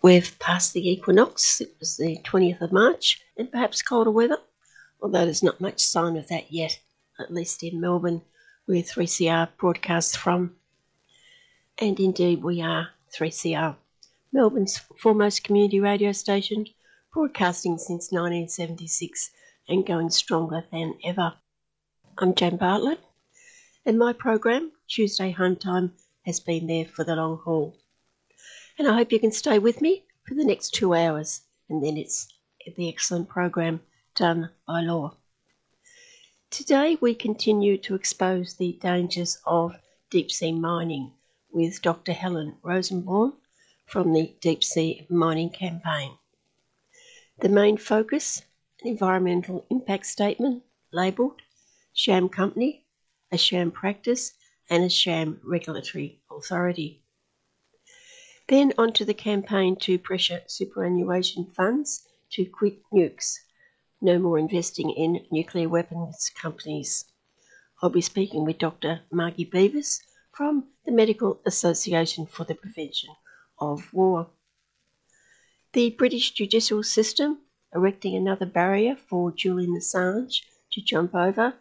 We've passed the equinox, it was the 20th of March, and perhaps colder weather, although there's not much sign of that yet, at least in Melbourne, where 3CR broadcasts from. And indeed, we are 3CR, Melbourne's foremost community radio station, broadcasting since 1976 and going stronger than ever. I'm Jan Bartlett, and my program, Tuesday Home Time, has been there for the long haul and I hope you can stay with me for the next two hours, and then it's the excellent program done by law. Today, we continue to expose the dangers of deep sea mining with Dr. Helen Rosenbaum from the Deep Sea Mining Campaign. The main focus an environmental impact statement labelled Sham Company, a Sham Practice, and a Sham Regulatory Authority. Then onto the campaign to pressure superannuation funds to quit nukes. No more investing in nuclear weapons companies. I'll be speaking with Dr. Margie Beavis from the Medical Association for the Prevention of War. The British judicial system erecting another barrier for Julian Assange to jump over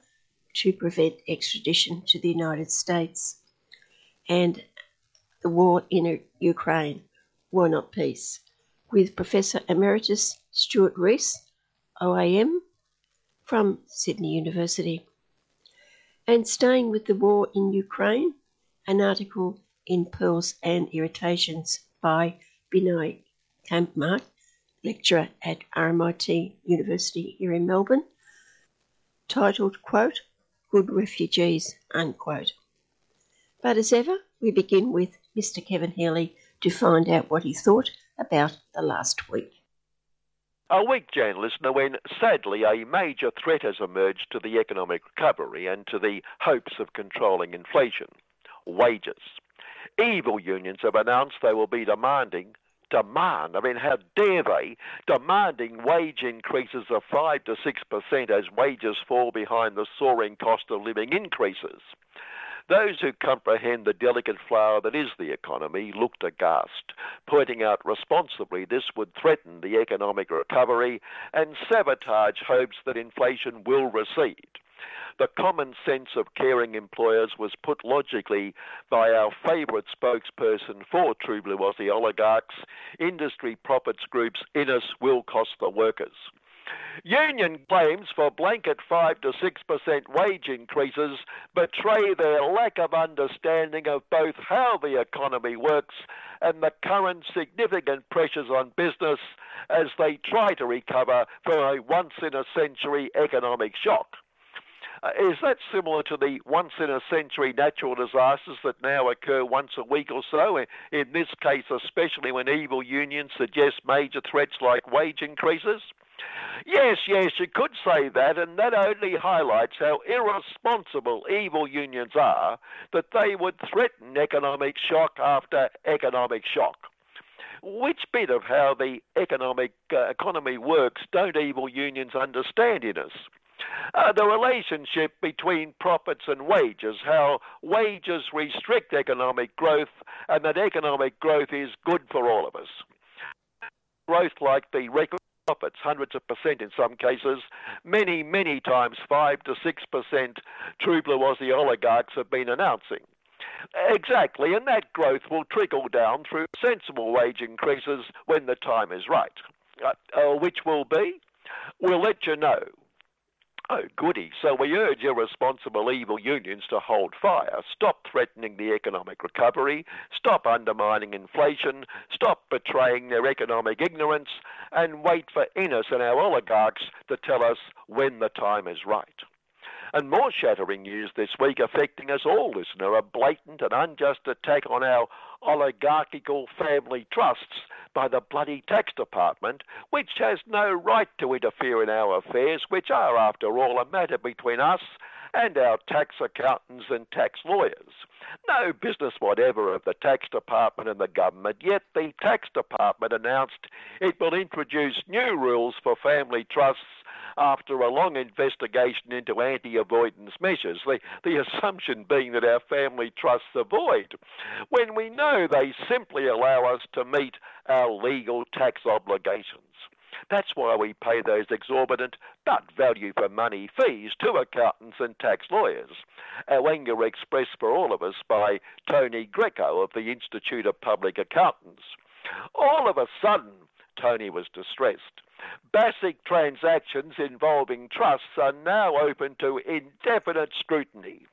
to prevent extradition to the United States. And the War in Ukraine, War Not Peace, with Professor Emeritus Stuart Rees, OAM, from Sydney University. And staying with the war in Ukraine, an article in Pearls and Irritations by Binoy Kampmark, lecturer at RMIT University here in Melbourne, titled, quote, Good Refugees, unquote. But as ever, we begin with Mr. Kevin Healy to find out what he thought about the last week. A week, Jan listener, when sadly a major threat has emerged to the economic recovery and to the hopes of controlling inflation wages. Evil unions have announced they will be demanding demand. I mean, how dare they? Demanding wage increases of 5 to 6% as wages fall behind the soaring cost of living increases. Those who comprehend the delicate flower that is the economy looked aghast, pointing out responsibly this would threaten the economic recovery and sabotage hopes that inflation will recede. The common sense of caring employers was put logically by our favourite spokesperson for True Blue Aussie oligarchs, industry profits groups Innes will cost the workers. Union claims for blanket 5 to 6% wage increases betray their lack of understanding of both how the economy works and the current significant pressures on business as they try to recover from a once in a century economic shock. Uh, is that similar to the once in a century natural disasters that now occur once a week or so? In this case, especially when evil unions suggest major threats like wage increases? Yes, yes, you could say that, and that only highlights how irresponsible evil unions are that they would threaten economic shock after economic shock. Which bit of how the economic uh, economy works don't evil unions understand Innes? Uh, the relationship between profits and wages, how wages restrict economic growth, and that economic growth is good for all of us. Growth like the record profits, hundreds of percent in some cases, many, many times, 5 to 6% true blue Aussie oligarchs have been announcing. Exactly, and that growth will trickle down through sensible wage increases when the time is right. Uh, uh, which will be? We'll let you know. Oh, goody. So we urge irresponsible evil unions to hold fire, stop threatening the economic recovery, stop undermining inflation, stop betraying their economic ignorance, and wait for Innes and our oligarchs to tell us when the time is right. And more shattering news this week affecting us all, listener, a blatant and unjust attack on our oligarchical family trusts by the bloody tax department, which has no right to interfere in our affairs, which are, after all, a matter between us and our tax accountants and tax lawyers. No business whatever of the tax department and the government, yet the tax department announced it will introduce new rules for family trusts after a long investigation into anti avoidance measures, the, the assumption being that our family trusts avoid, when we know they simply allow us to meet our legal tax obligations. That's why we pay those exorbitant but value for money fees to accountants and tax lawyers. Our anger expressed for all of us by Tony Greco of the Institute of Public Accountants. All of a sudden, Tony was distressed. Basic transactions involving trusts are now open to indefinite scrutiny.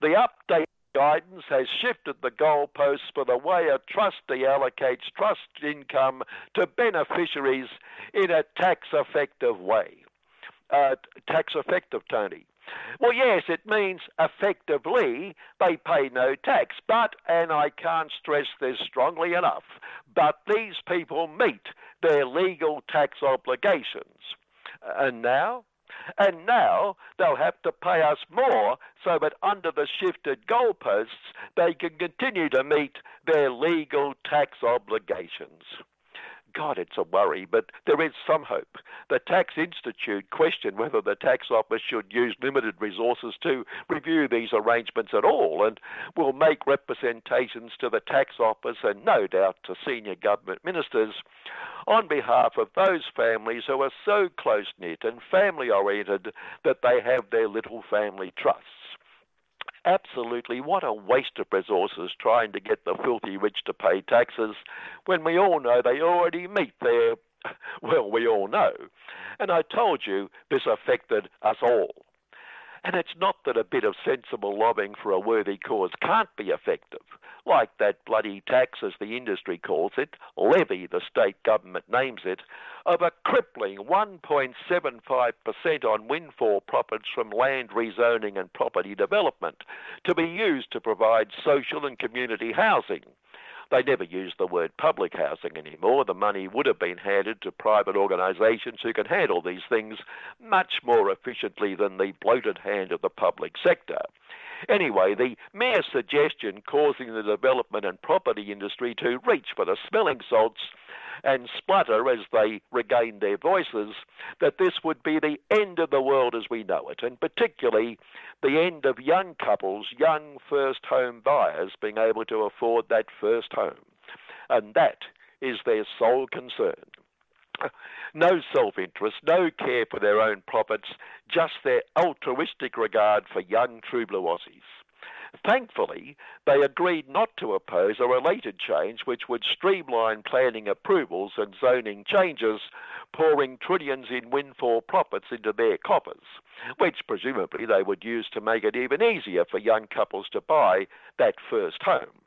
The update guidance has shifted the goalposts for the way a trustee allocates trust income to beneficiaries in a tax effective way. Uh, tax effective, Tony. Well, yes, it means effectively they pay no tax, but, and I can't stress this strongly enough, but these people meet their legal tax obligations. And now? And now they'll have to pay us more so that under the shifted goalposts they can continue to meet their legal tax obligations. God, it's a worry, but there is some hope. The Tax Institute questioned whether the tax office should use limited resources to review these arrangements at all and will make representations to the tax office and no doubt to senior government ministers on behalf of those families who are so close knit and family oriented that they have their little family trusts absolutely what a waste of resources trying to get the filthy rich to pay taxes when we all know they already meet their, well, we all know. And I told you this affected us all. And it's not that a bit of sensible lobbying for a worthy cause can't be effective, like that bloody tax, as the industry calls it, levy, the state government names it, of a crippling 1.75% on windfall profits from land rezoning and property development to be used to provide social and community housing. They never use the word public housing anymore. The money would have been handed to private organisations who can handle these things much more efficiently than the bloated hand of the public sector. Anyway, the mere suggestion causing the development and property industry to reach for the smelling salts and splutter as they regain their voices that this would be the end of the world as we know it, and particularly the end of young couples, young first home buyers being able to afford that first home. And that is their sole concern. No self interest, no care for their own profits, just their altruistic regard for young true blue Aussies. Thankfully, they agreed not to oppose a related change which would streamline planning approvals and zoning changes, pouring trillions in windfall profits into their coffers, which presumably they would use to make it even easier for young couples to buy that first home.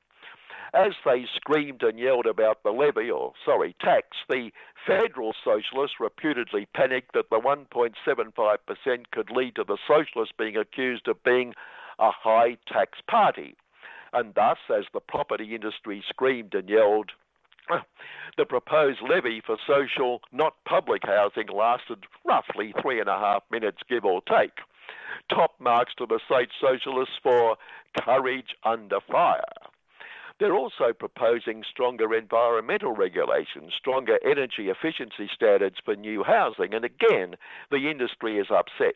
As they screamed and yelled about the levy, or sorry, tax, the federal socialists reputedly panicked that the 1.75% could lead to the socialists being accused of being a high tax party. And thus, as the property industry screamed and yelled, the proposed levy for social, not public housing lasted roughly three and a half minutes, give or take. Top marks to the state socialists for courage under fire. They're also proposing stronger environmental regulations, stronger energy efficiency standards for new housing, and again, the industry is upset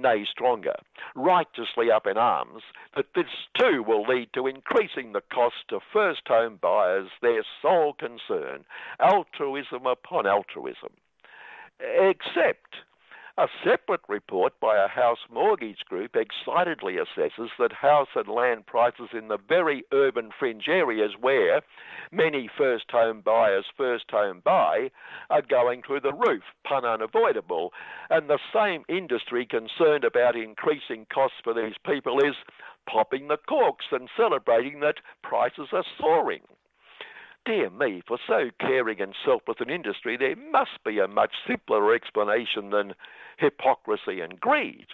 nay, stronger, righteously up in arms that this too will lead to increasing the cost to first home buyers, their sole concern, altruism upon altruism. Except a separate report by a house mortgage group excitedly assesses that house and land prices in the very urban fringe areas where many first home buyers first home buy are going through the roof, pun unavoidable. And the same industry concerned about increasing costs for these people is popping the corks and celebrating that prices are soaring. Dear me, for so caring and selfless an industry, there must be a much simpler explanation than hypocrisy and greed.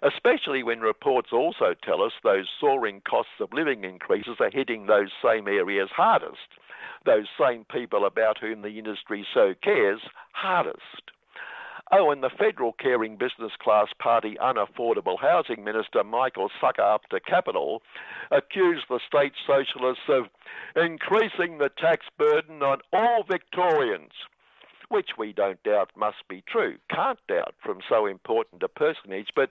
Especially when reports also tell us those soaring costs of living increases are hitting those same areas hardest, those same people about whom the industry so cares hardest. Oh, and the federal caring business class party unaffordable housing minister Michael Sucker up to Capital accused the state socialists of increasing the tax burden on all Victorians, which we don't doubt must be true, can't doubt from so important a personage, but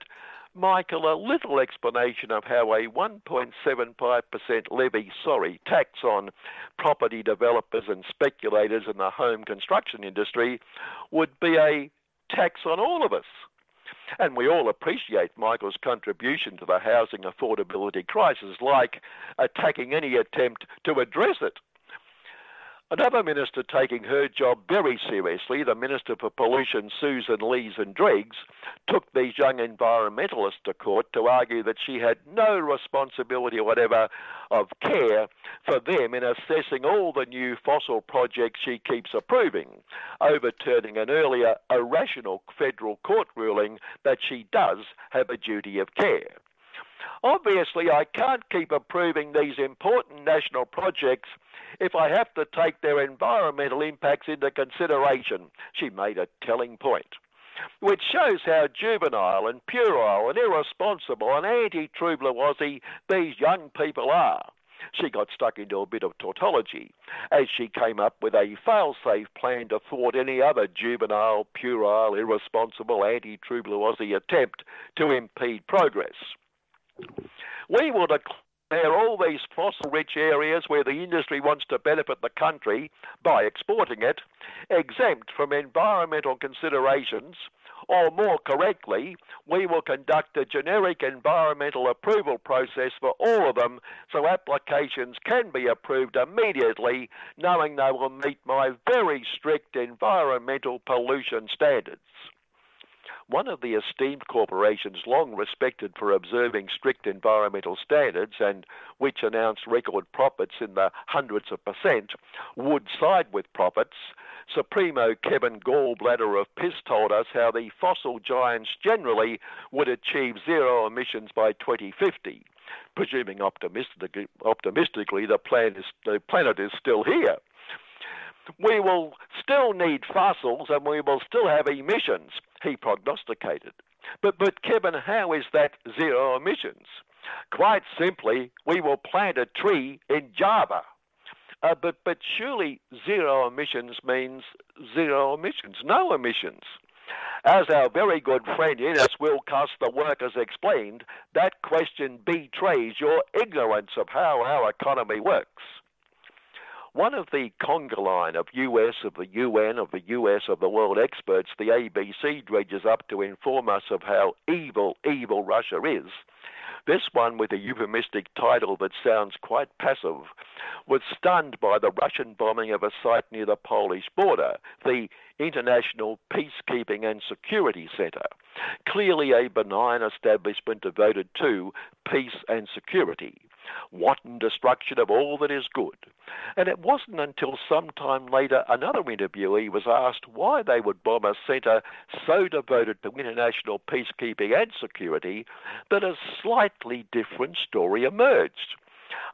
Michael, a little explanation of how a 1.75% levy, sorry, tax on property developers and speculators in the home construction industry would be a tax on all of us. And we all appreciate Michael's contribution to the housing affordability crisis, like attacking any attempt to address it. Another minister taking her job very seriously, the Minister for Pollution, Susan Lees-and-Dregs, took these young environmentalists to court to argue that she had no responsibility whatever of care for them in assessing all the new fossil projects she keeps approving, overturning an earlier irrational federal court ruling that she does have a duty of care. Obviously, I can't keep approving these important national projects if I have to take their environmental impacts into consideration, she made a telling point. Which shows how juvenile and puerile and irresponsible and Aussie these young people are. She got stuck into a bit of tautology as she came up with a fail-safe plan to thwart any other juvenile, puerile, irresponsible, Aussie attempt to impede progress. We will declare all these fossil rich areas where the industry wants to benefit the country by exporting it exempt from environmental considerations, or more correctly, we will conduct a generic environmental approval process for all of them so applications can be approved immediately, knowing they will meet my very strict environmental pollution standards one of the esteemed corporations long respected for observing strict environmental standards and which announced record profits in the hundreds of percent, would side with profits. Supremo Kevin Gallbladder of PIS told us how the fossil giants generally would achieve zero emissions by 2050 presuming optimistically, optimistically the, plan is, the planet is still here. We will still need fossils and we will still have emissions, he prognosticated. But, but Kevin, how is that zero emissions? Quite simply, we will plant a tree in Java. Uh, but, but surely zero emissions means zero emissions, no emissions. As our very good friend Innes Wilcox, the workers, explained, that question betrays your ignorance of how our economy works. One of the conga line of US, of the UN, of the US, of the world experts, the ABC dredges up to inform us of how evil, evil Russia is. This one, with a euphemistic title that sounds quite passive, was stunned by the Russian bombing of a site near the Polish border, the International Peacekeeping and Security Center. Clearly a benign establishment devoted to peace and security wanton destruction of all that is good. And it wasn't until some time later another interviewee was asked why they would bomb a centre so devoted to international peacekeeping and security that a slightly different story emerged.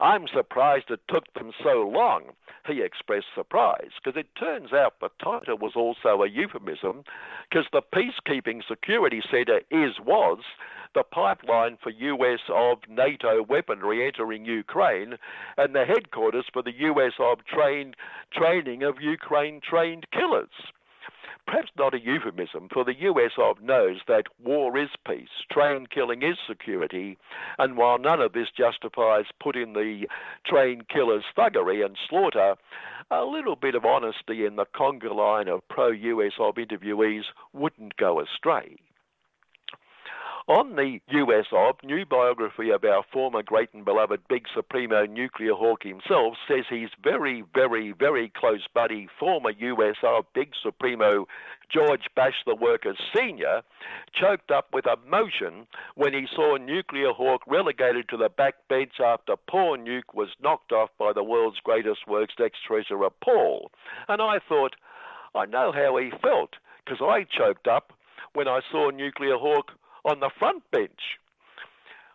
I'm surprised it took them so long. He expressed surprise because it turns out the title was also a euphemism because the Peacekeeping Security Centre is was the pipeline for US of NATO weaponry entering Ukraine and the headquarters for the US of train, training of Ukraine trained killers perhaps not a euphemism, for the US knows that war is peace, train killing is security, and while none of this justifies putting the train killers' thuggery and slaughter, a little bit of honesty in the conga line of pro-US of interviewees wouldn't go astray. On the US of, new biography of our former great and beloved big supremo nuclear hawk himself says he's very, very, very close buddy, former US of big supremo George Bash the Worker Sr., choked up with emotion when he saw Nuclear Hawk relegated to the back bench after poor Nuke was knocked off by the world's greatest works ex treasurer Paul. And I thought, I know how he felt, because I choked up when I saw Nuclear Hawk on the front bench.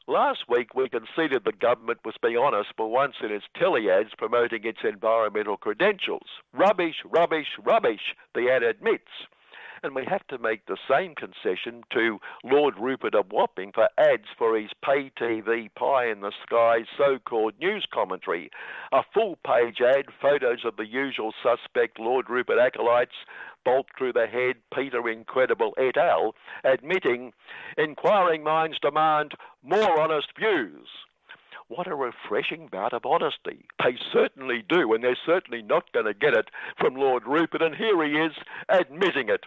Last week, we conceded the government was being honest for once in its telly ads promoting its environmental credentials. Rubbish, rubbish, rubbish, the ad admits. And we have to make the same concession to Lord Rupert of Wapping for ads for his pay TV pie in the sky so called news commentary. A full page ad, photos of the usual suspect Lord Rupert acolytes, bolt through the head, Peter Incredible et al., admitting inquiring minds demand more honest views. What a refreshing bout of honesty. They certainly do, and they're certainly not going to get it from Lord Rupert, and here he is admitting it.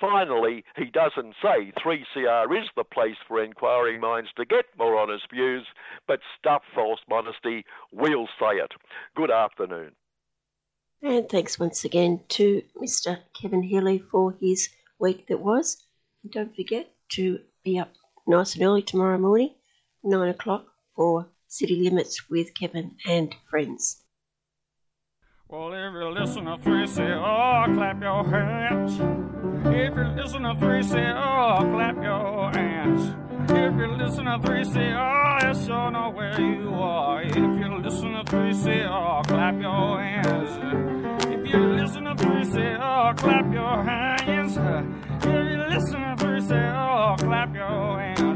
Finally, he doesn't say 3CR is the place for inquiring minds to get more honest views, but stuff false modesty, we'll say it. Good afternoon. And thanks once again to Mr. Kevin Healy for his week that was. And don't forget to be up nice and early tomorrow morning, 9 o'clock, for City Limits with Kevin and friends. Well, if you listen to 3CR, clap your hands. If you listen to 3CR, clap your hands. If you listen to 3CR, let sure know where you are. If you listen to 3CR, clap your hands. If you listen to 3CR, clap your hands. If you listen to 3CR, clap your hands.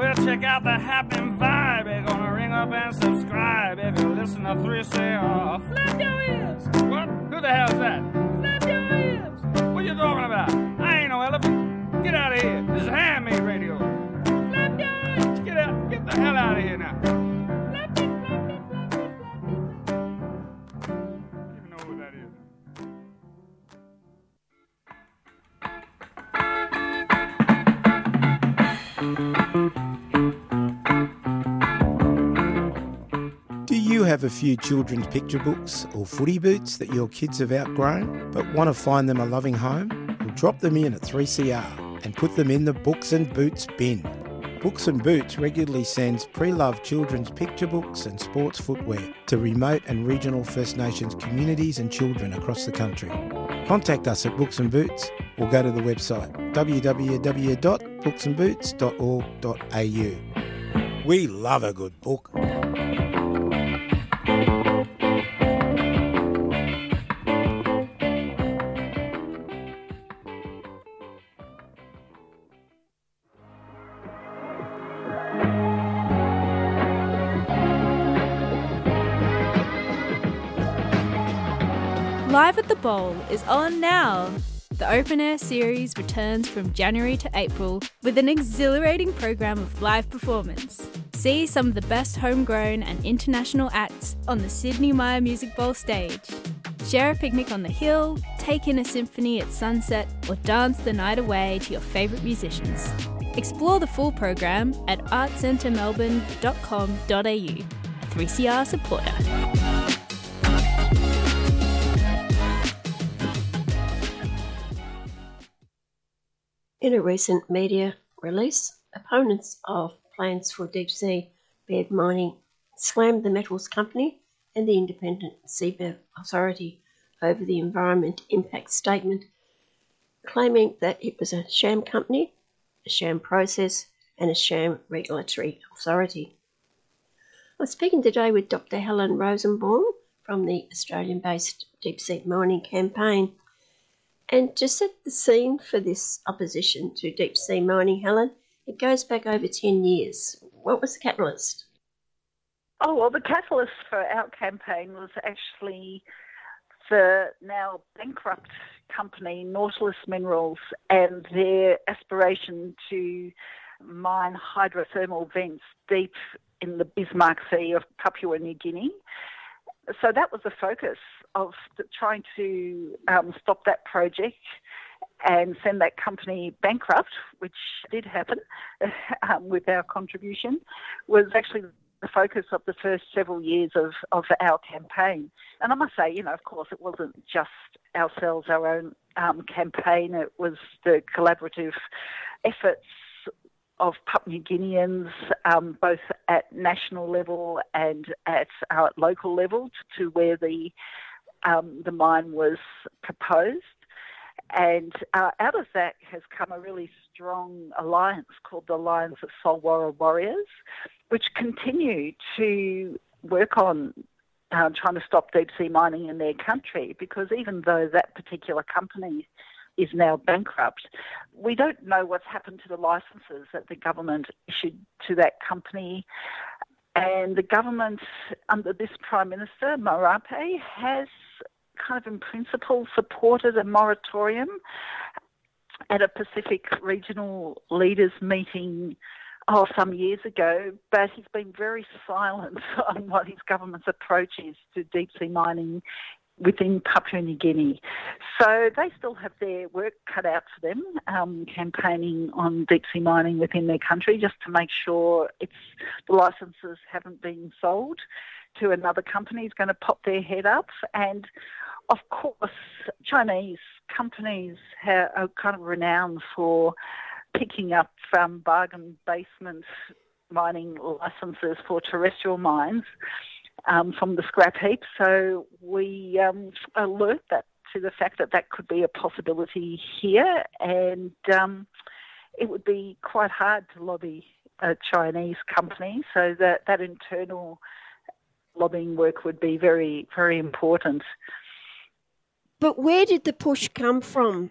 Well, check out the happy vibe. They're gonna ring up and subscribe if you listen to 3CR. Flap your ears. What? Who the hell's that? Flap your ears. What are you talking about? I ain't no elephant. Get out of here. This is handmade radio. Flap your ears. Get out. Get the hell out of here now. It. Don't even know who that is. Do you have a few children's picture books or footy boots that your kids have outgrown but want to find them a loving home? Well, drop them in at 3CR and put them in the Books and Boots bin. Books and Boots regularly sends pre-loved children's picture books and sports footwear to remote and regional First Nations communities and children across the country. Contact us at Books and Boots or go to the website www.booksandboots.org.au. We love a good book. Bowl is on now. The open air series returns from January to April with an exhilarating program of live performance. See some of the best homegrown and international acts on the Sidney Myer Music Bowl stage. Share a picnic on the hill, take in a symphony at sunset, or dance the night away to your favourite musicians. Explore the full program at artscentremelbourne.com.au. A 3CR supporter. In a recent media release, opponents of plans for deep sea bed mining slammed the metals company and the independent seabed authority over the environment impact statement, claiming that it was a sham company, a sham process, and a sham regulatory authority. I'm speaking today with Dr. Helen Rosenbaum from the Australian based deep sea mining campaign. And to set the scene for this opposition to deep sea mining, Helen, it goes back over 10 years. What was the catalyst? Oh, well, the catalyst for our campaign was actually the now bankrupt company Nautilus Minerals and their aspiration to mine hydrothermal vents deep in the Bismarck Sea of Papua New Guinea. So that was the focus of trying to um, stop that project and send that company bankrupt, which did happen um, with our contribution, was actually the focus of the first several years of, of our campaign. And I must say, you know, of course, it wasn't just ourselves, our own um, campaign, it was the collaborative efforts of Papua New Guineans, um, both at national level and at uh, local level, to where the um, the mine was proposed. And uh, out of that has come a really strong alliance called the Alliance of Solwara Warriors, which continue to work on uh, trying to stop deep sea mining in their country because even though that particular company is now bankrupt. We don't know what's happened to the licenses that the government issued to that company. And the government, under this Prime Minister, Marape, has kind of in principle supported a moratorium at a Pacific regional leaders meeting oh, some years ago, but he's been very silent on what his government's approach is to deep sea mining within Papua New Guinea. So they still have their work cut out for them, um, campaigning on deep sea mining within their country just to make sure it's the licenses haven't been sold to another company who's going to pop their head up. And of course, Chinese companies are kind of renowned for picking up um, bargain basement mining licenses for terrestrial mines um, from the scrap heap. So we um, alert that to the fact that that could be a possibility here, and um, it would be quite hard to lobby a Chinese company. So that that internal lobbying work would be very very important. But where did the push come from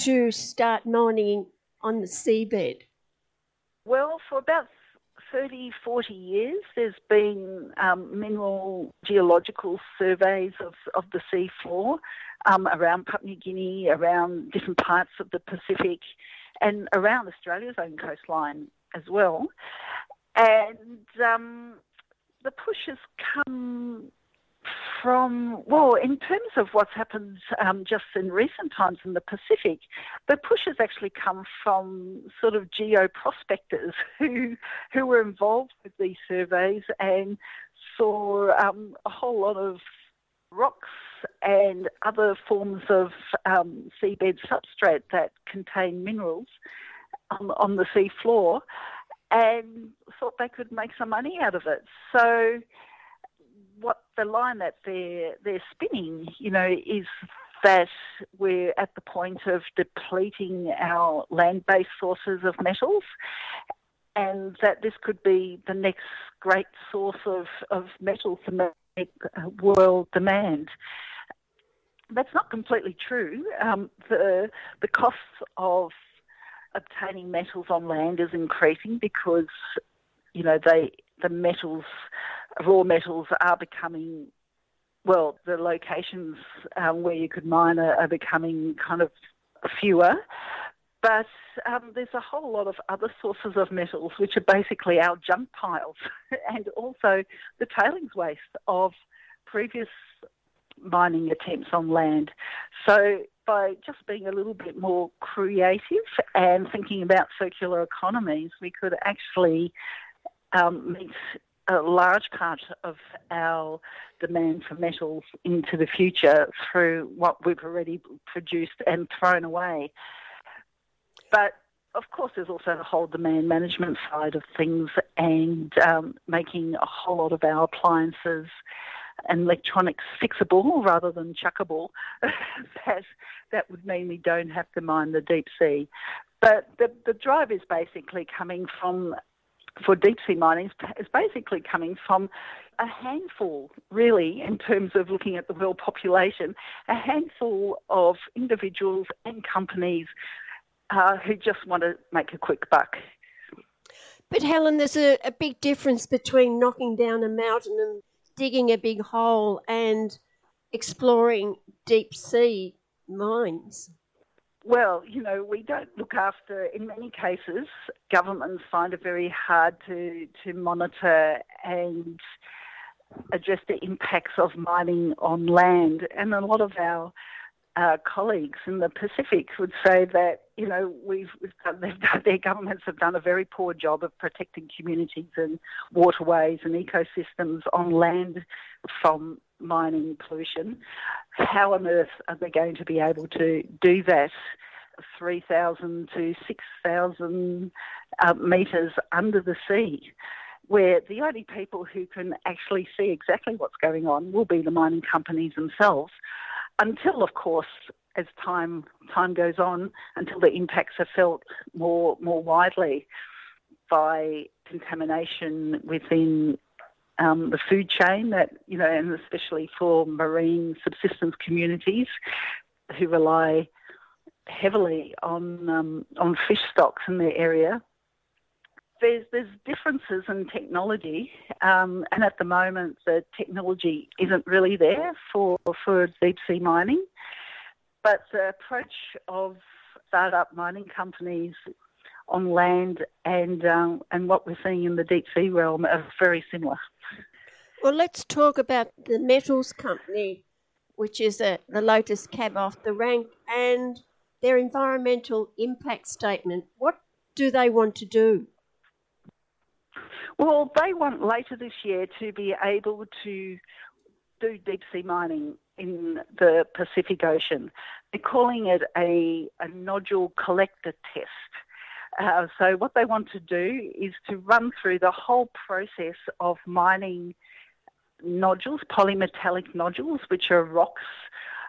to start mining on the seabed? Well, for about 30, 40 years, there's been um, mineral geological surveys of, of the seafloor um, around Papua New Guinea, around different parts of the Pacific, and around Australia's own coastline as well. And um, the push has come from, well, in terms of what's happened um, just in recent times in the Pacific, the push has actually come from sort of geo prospectors who, who were involved with these surveys and saw um, a whole lot of rocks and other forms of um, seabed substrate that contain minerals on, on the sea floor and thought they could make some money out of it. So what the line that they're they're spinning, you know, is that we're at the point of depleting our land-based sources of metals, and that this could be the next great source of, of metals to world demand. That's not completely true. Um, the the costs of obtaining metals on land is increasing because you know they the metals raw metals are becoming, well, the locations um, where you could mine are, are, becoming kind of fewer. But um, there's a whole lot of other sources of metals, which are basically our junk piles, and also the tailings waste of previous mining attempts on land. So by just being a little bit more creative and thinking about circular economies, we could actually um, meet a large part of our demand for metals into the future through what we've already produced and thrown away. But of course, there's also the whole demand management side of things and um, making a whole lot of our appliances and electronics fixable rather than chuckable. that, that would mean we don't have to mine the deep sea. But the, the drive is basically coming from for deep sea mining is basically coming from a handful, really, in terms of looking at the world population, a handful of individuals and companies uh, who just want to make a quick buck. But Helen, there's a, a big difference between knocking down a mountain and digging a big hole and exploring deep sea mines. Well, you know, we don't look after, in many cases, governments find it very hard to, to monitor and address the impacts of mining on land. And a lot of our colleagues in the Pacific would say that, you know, we've, we've done, done, their governments have done a very poor job of protecting communities and waterways and ecosystems on land from mining pollution. How on earth are they going to be able to do that 3,000 to 6,000 uh, metres under the sea? Where the only people who can actually see exactly what's going on will be the mining companies themselves, until, of course, as time time goes on, until the impacts are felt more more widely by contamination within um, the food chain that, you know, and especially for marine subsistence communities who rely heavily on um, on fish stocks in their area. There's there's differences in technology, um, and at the moment the technology isn't really there for for deep sea mining. But the approach of startup mining companies on land and um, and what we're seeing in the deep sea realm are very similar. Well, let's talk about the metals company, which is a, the Lotus cab off the rank, and their environmental impact statement. What do they want to do? Well, they want later this year to be able to do deep sea mining in the Pacific Ocean. They're calling it a, a nodule collector test. Uh, so, what they want to do is to run through the whole process of mining nodules, polymetallic nodules, which are rocks,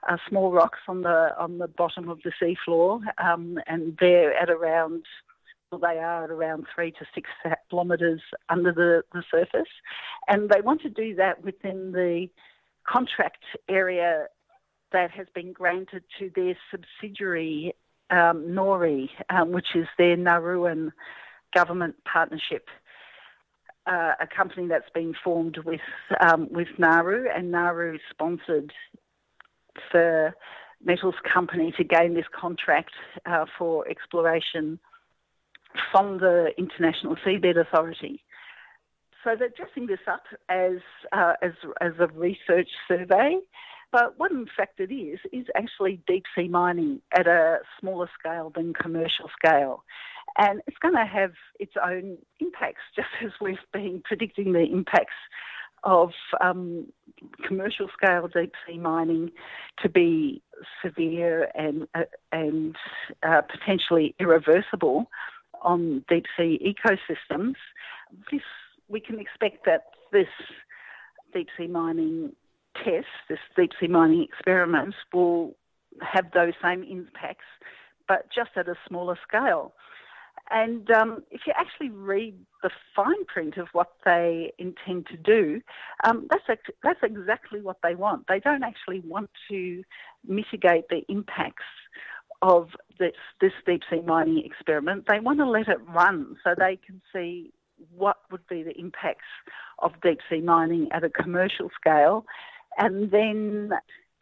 uh, small rocks on the on the bottom of the seafloor, um, and they're at around they are at around three to six kilometres under the, the surface, and they want to do that within the contract area that has been granted to their subsidiary um, NORI, um, which is their Nauruan government partnership. Uh, a company that's been formed with um, with Nauru, and Nauru sponsored the metals company to gain this contract uh, for exploration from the International Seabed Authority. So they're dressing this up as uh, as as a research survey, but what in fact it is is actually deep sea mining at a smaller scale than commercial scale, and it's going to have its own impacts, just as we've been predicting the impacts of um, commercial scale deep sea mining to be severe and uh, and uh, potentially irreversible on deep sea ecosystems. This we can expect that this deep sea mining test, this deep sea mining experiment, will have those same impacts, but just at a smaller scale. And um, if you actually read the fine print of what they intend to do, um, that's, ex- that's exactly what they want. They don't actually want to mitigate the impacts of this, this deep sea mining experiment. They want to let it run so they can see what would be the impacts of deep sea mining at a commercial scale, and then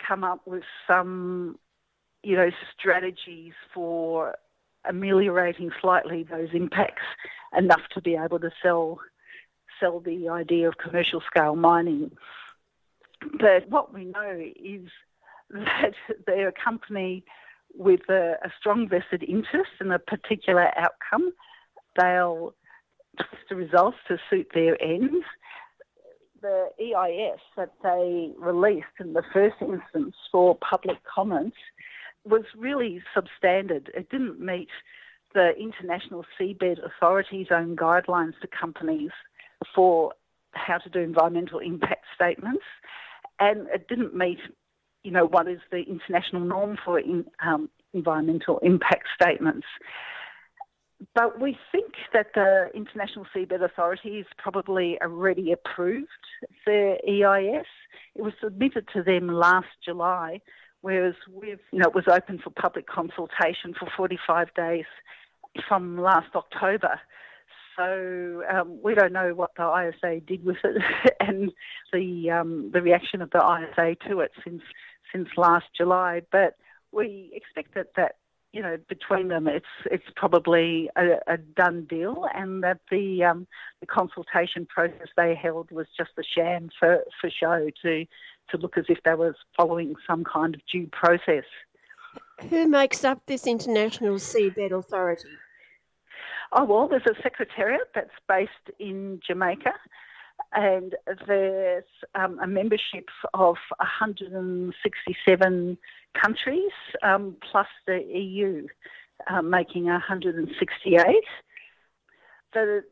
come up with some, you know, strategies for ameliorating slightly those impacts enough to be able to sell sell the idea of commercial scale mining. But what we know is that they're a company with a, a strong vested interest in a particular outcome. They'll twist the results to suit their ends. The EIS that they released in the first instance for public comment was really substandard. It didn't meet the International Seabed Authority's own guidelines to companies for how to do environmental impact statements, and it didn't meet, you know, what is the international norm for in, um, environmental impact statements. But we think that the International Seabed Authority has probably already approved the EIS. It was submitted to them last July, whereas we've, you know, it was open for public consultation for 45 days from last October. So um, we don't know what the ISA did with it and the um, the reaction of the ISA to it since since last July. But we expect that that you know, between them, it's it's probably a, a done deal, and that the um, the consultation process they held was just a sham for, for show to to look as if they were following some kind of due process. Who makes up this International Seabed Authority? Oh well, there's a secretariat that's based in Jamaica, and there's um, a membership of 167 countries, um, plus the EU, uh, making 168. So it's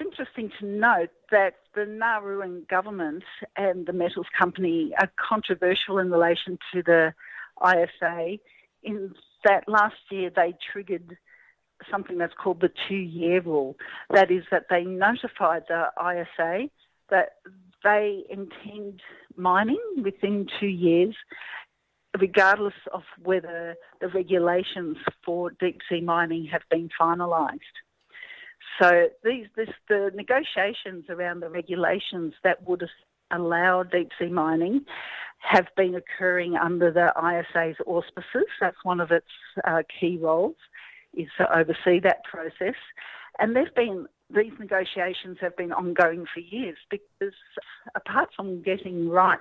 interesting to note that the Nauruan government and the metals company are controversial in relation to the ISA in that last year they triggered something that's called the two year rule. That is, that they notified the ISA that they intend mining within two years regardless of whether the regulations for deep sea mining have been finalised. So these, this, the negotiations around the regulations that would allow deep sea mining have been occurring under the ISA's auspices. That's one of its uh, key roles, is to oversee that process. And they've been these negotiations have been ongoing for years because apart from getting right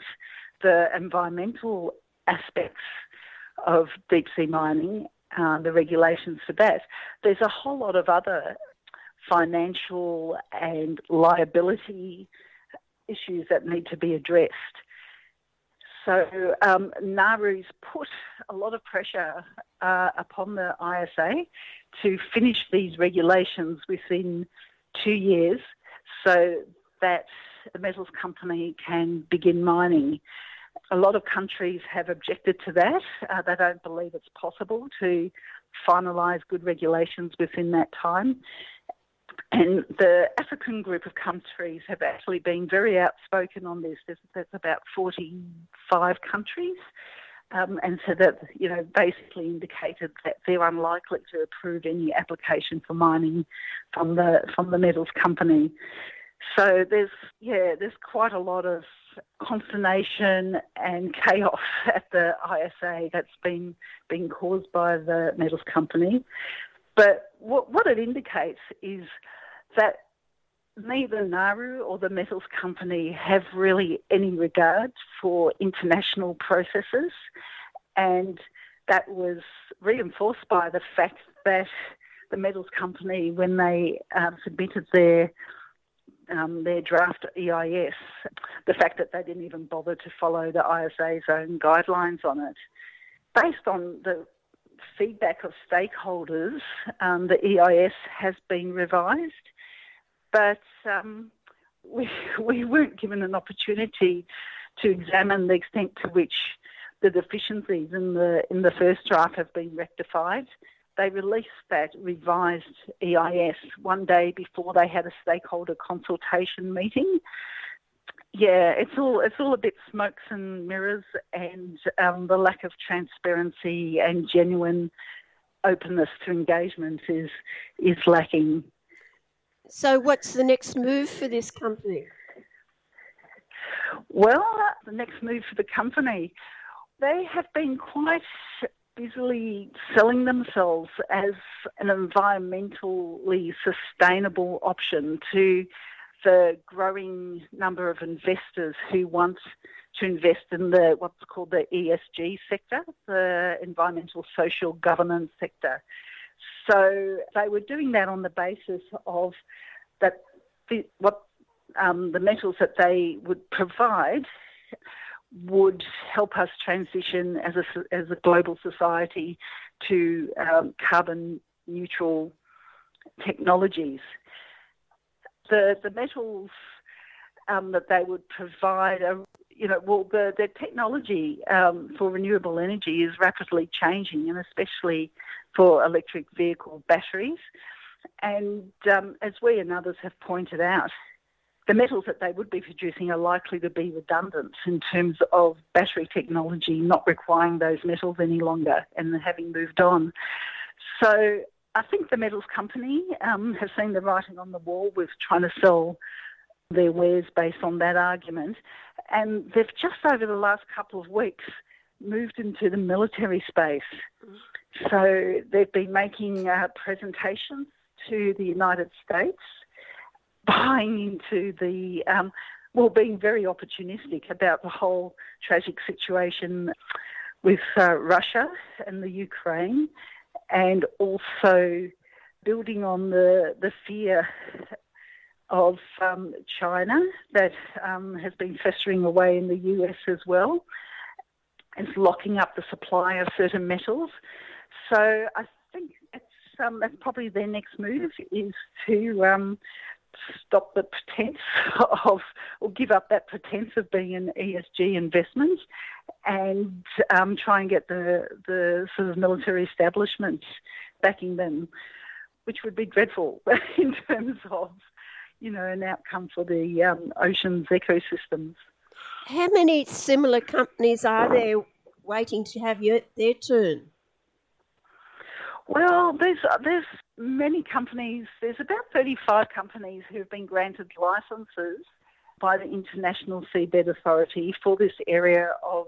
the environmental aspects of deep sea mining, uh, the regulations for that, there's a whole lot of other financial and liability issues that need to be addressed. So um, Nauru's put a lot of pressure uh, upon the ISA to finish these regulations within two years so that the metals company can begin mining. A lot of countries have objected to that. Uh, they don't believe it's possible to finalise good regulations within that time. And the African group of countries have actually been very outspoken on this. There's, there's about 45 countries. Um, and so that, you know, basically indicated that they're unlikely to approve any application for mining from the from the metals company. So there's yeah, there's quite a lot of consternation and chaos at the ISA that's been been caused by the metals company. But what, what it indicates is that neither Nauru or the metals company have really any regard for international processes. And that was reinforced by the fact that the metals company, when they um, submitted their um, their draft EIS, the fact that they didn't even bother to follow the ISA's own guidelines on it. Based on the feedback of stakeholders, um, the EIS has been revised, but um, we, we weren't given an opportunity to examine the extent to which the deficiencies in the in the first draft have been rectified. They released that revised EIS one day before they had a stakeholder consultation meeting, yeah, it's all it's all a bit smokes and mirrors, and um, the lack of transparency and genuine openness to engagement is is lacking. So, what's the next move for this company? Well, the next move for the company, they have been quite busily selling themselves as an environmentally sustainable option to the growing number of investors who want to invest in the what's called the ESG sector, the environmental social governance sector. So they were doing that on the basis of that the, what um, the metals that they would provide would help us transition as a, as a global society to um, carbon neutral technologies. The the metals um, that they would provide are, you know, well, the, the technology um, for renewable energy is rapidly changing, and especially for electric vehicle batteries. And um, as we and others have pointed out, the metals that they would be producing are likely to be redundant in terms of battery technology not requiring those metals any longer and having moved on. So I think the metals company um, seen the writing on the wall with trying to sell their wares based on that argument. And they've just over the last couple of weeks moved into the military space. So they've been making uh, presentations to the United States, buying into the, um, well, being very opportunistic about the whole tragic situation with uh, Russia and the Ukraine and also building on the, the fear of um, China that um, has been festering away in the US as well. It's locking up the supply of certain metals. So I think um, that's probably their next move is to um, stop the pretense of, or give up that pretense of being an ESG investment and um, try and get the, the sort of military establishment backing them, which would be dreadful in terms of, you know, an outcome for the um, ocean's ecosystems. How many similar companies are there waiting to have your, their turn? Well, there's there's many companies. There's about 35 companies who've been granted licences by the International Seabed Authority for this area of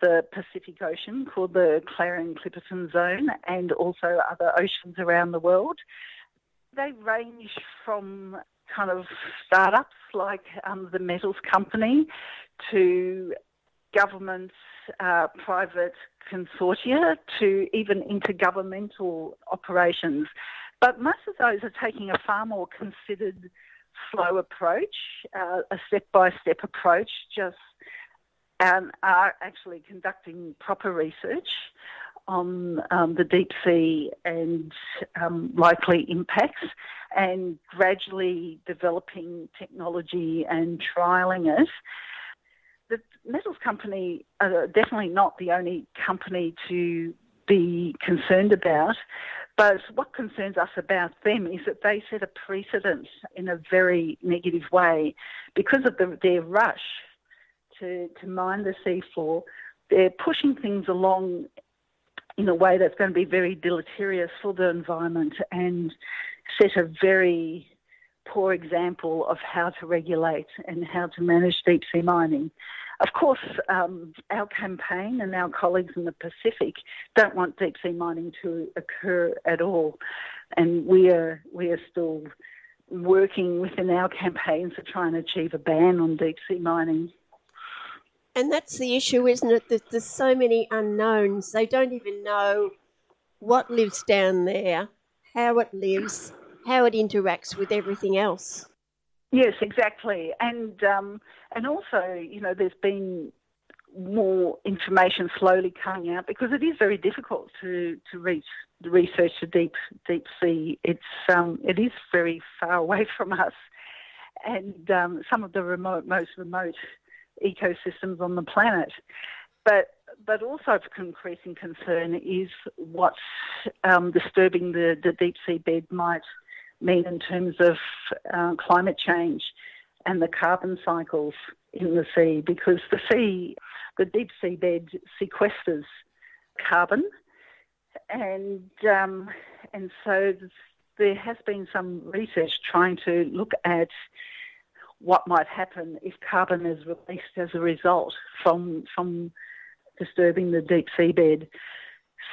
the Pacific Ocean called the Clarion-Clipperton Zone and also other oceans around the world. They range from kind of startups like um, the Metals Company to governments, uh, private consortia to even intergovernmental operations. But most of those are taking a far more considered, slow approach, uh, a step by step approach, just and are actually conducting proper research on um, the deep sea and um, likely impacts and gradually developing technology and trialling it. The metals company are definitely not the only company to be concerned about, but what concerns us about them is that they set a precedent in a very negative way because of the, their rush to, to mine the seafloor. They're pushing things along in a way that's going to be very deleterious for the environment and set a very poor example of how to regulate and how to manage deep sea mining. Of course, um, our campaign and our colleagues in the Pacific don't want deep sea mining to occur at all, and we are we are still working within our campaigns to try and achieve a ban on deep sea mining. And that's the issue, isn't it? That there's so many unknowns. They don't even know what lives down there, how it lives, how it interacts with everything else. Yes, exactly, and um, and also, you know, there's been more information slowly coming out because it is very difficult to to reach the research the deep deep sea. It's um, it is very far away from us, and um, some of the remote most remote ecosystems on the planet. But but also of increasing concern is what um, disturbing the, the deep sea bed might mean in terms of uh, climate change and the carbon cycles in the sea, because the sea, the deep sea bed sequesters carbon, and um, and so there has been some research trying to look at what might happen if carbon is released as a result from from disturbing the deep seabed.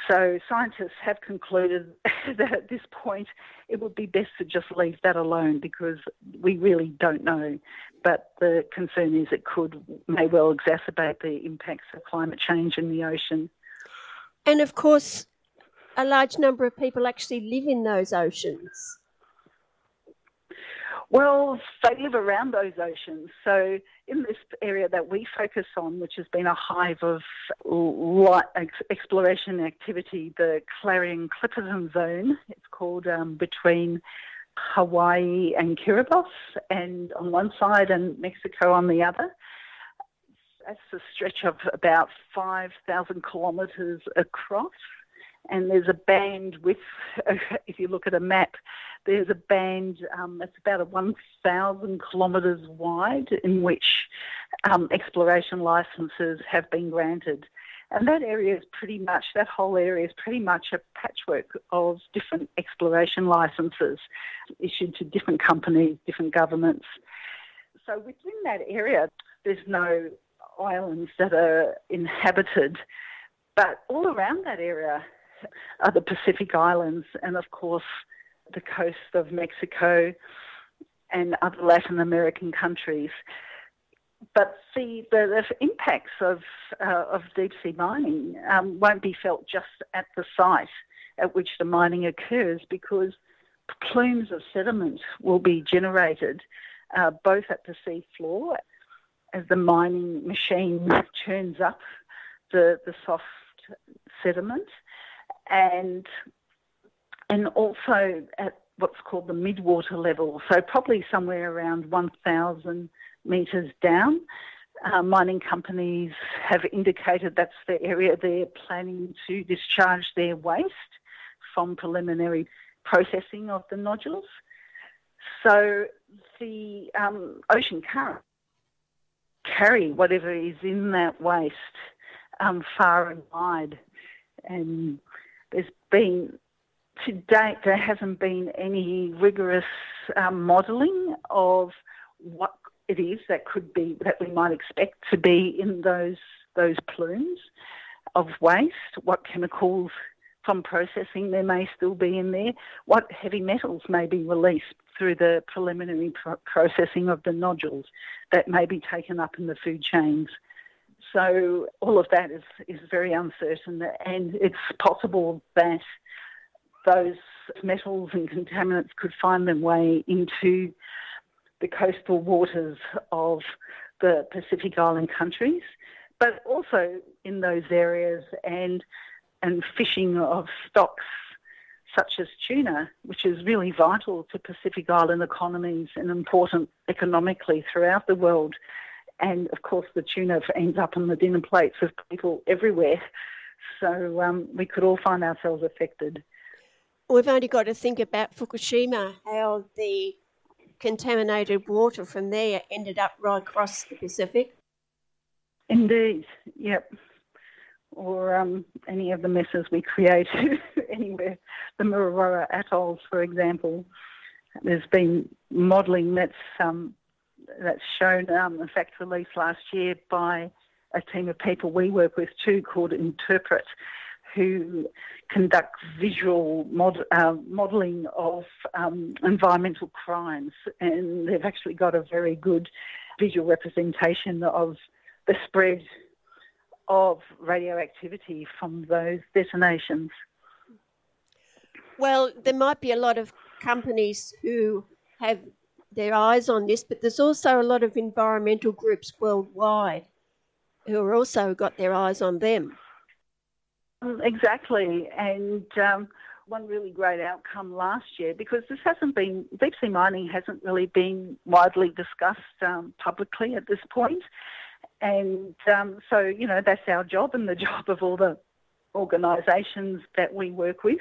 So scientists have concluded that at this point it would be best to just leave that alone because we really don't know. But the concern is it could may well exacerbate the impacts of climate change in the ocean. And of course, a large number of people actually live in those oceans. Well, they live around those oceans. So, in this area that we focus on, which has been a hive of exploration activity, the Clarion Clipperton Zone, it's called um, between Hawaii and Kiribati, and on one side and Mexico on the other. That's a stretch of about 5,000 kilometres across and there's a band with, if you look at a map, there's a band um, that's about a 1,000 kilometres wide in which um, exploration licences have been granted. And that area is pretty much, that whole area is pretty much a patchwork of different exploration licences issued to different companies, different governments. So within that area, there's no islands that are inhabited, but all around that area, are the Pacific Islands and, of course, the coast of Mexico and other Latin American countries. But the, the, the impacts of, uh, of deep sea mining um, won't be felt just at the site at which the mining occurs because plumes of sediment will be generated uh, both at the sea floor as the mining machine churns up the, the soft sediment and and also at what's called the midwater level, so probably somewhere around 1,000 metres down. Uh, mining companies have indicated that's the area they're planning to discharge their waste from preliminary processing of the nodules. So the um, ocean current carry whatever is in that waste um, far and wide. And there's been, to date, there hasn't been any rigorous um, modelling of what it is that could be, that we might expect to be in those, those plumes of waste, what chemicals from processing there may still be in there, what heavy metals may be released through the preliminary pro- processing of the nodules that may be taken up in the food chains. So all of that is, is very uncertain, and it's possible that those metals and contaminants could find their way into the coastal waters of the Pacific Island countries, but also in those areas and and fishing of stocks such as tuna, which is really vital to Pacific Island economies and important economically throughout the world. And of course, the tuna ends up on the dinner plates of people everywhere. So um, we could all find ourselves affected. We've only got to think about Fukushima, how the contaminated water from there ended up right across the Pacific. Indeed, yep or um, any of the messes we create anywhere. The Mururoa atolls, for example, there's been modelling that's um, that's shown, um, in fact, released last year by a team of people we work with too, called INTERPRT, who conduct visual mod- uh, modelling of um, environmental crimes, and they've actually got a very good visual representation of the spread of radioactivity from those detonations. Well, there might be a lot of companies who have their eyes on this, but there's also a lot of environmental groups worldwide who are also got their eyes on them. Mm, exactly, and um, one really great outcome last year because this hasn't been deep sea mining hasn't really been widely discussed um, publicly at this point. And um, so, you know, that's our job and the job of all the organisations that we work with.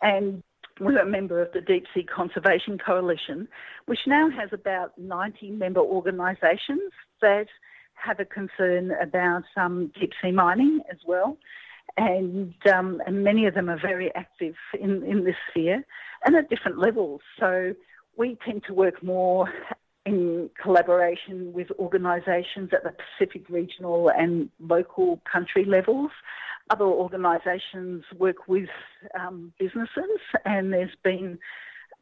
And we're a member of the Deep Sea Conservation Coalition, which now has about 90 member organisations that have a concern about um, deep sea mining as well. And, um, and many of them are very active in, in this sphere and at different levels. So we tend to work more in collaboration with organisations at the Pacific regional and local country levels. Other organisations work with um, businesses, and there's been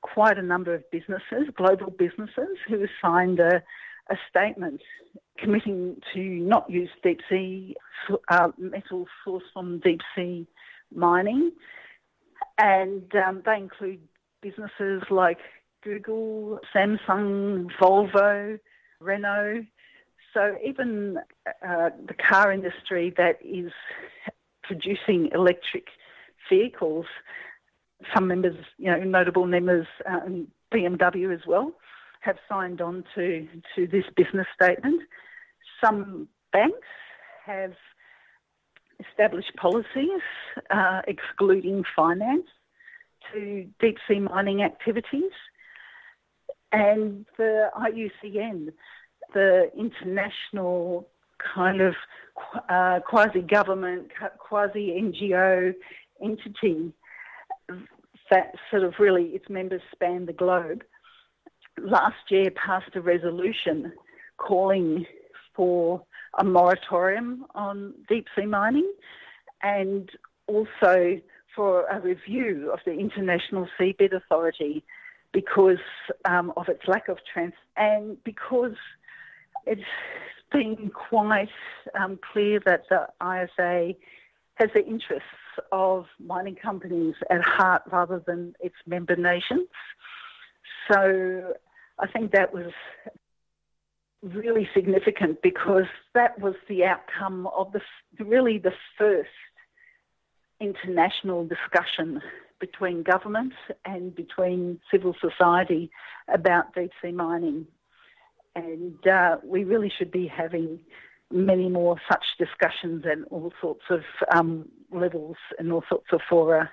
quite a number of businesses, global businesses, who have signed a, a statement committing to not use deep sea uh, metals sourced from deep sea mining. And um, they include businesses like Google, Samsung, Volvo, Renault. So even uh, the car industry that is producing electric vehicles, some members, you know, notable members, uh, BMW as well, have signed on to, to this business statement. Some banks have established policies uh, excluding finance to deep sea mining activities and the IUCN, the international kind of uh, quasi government, quasi NGO entity that sort of really its members span the globe, last year passed a resolution calling for a moratorium on deep sea mining and also for a review of the International Seabed Authority because um, of its lack of trans and because it's been quite um, clear that the ISA has the interests of mining companies at heart rather than its member nations. So I think that was really significant because that was the outcome of the really the first international discussion between governments and between civil society about deep sea mining. And uh, we really should be having many more such discussions and all sorts of um, levels and all sorts of fora.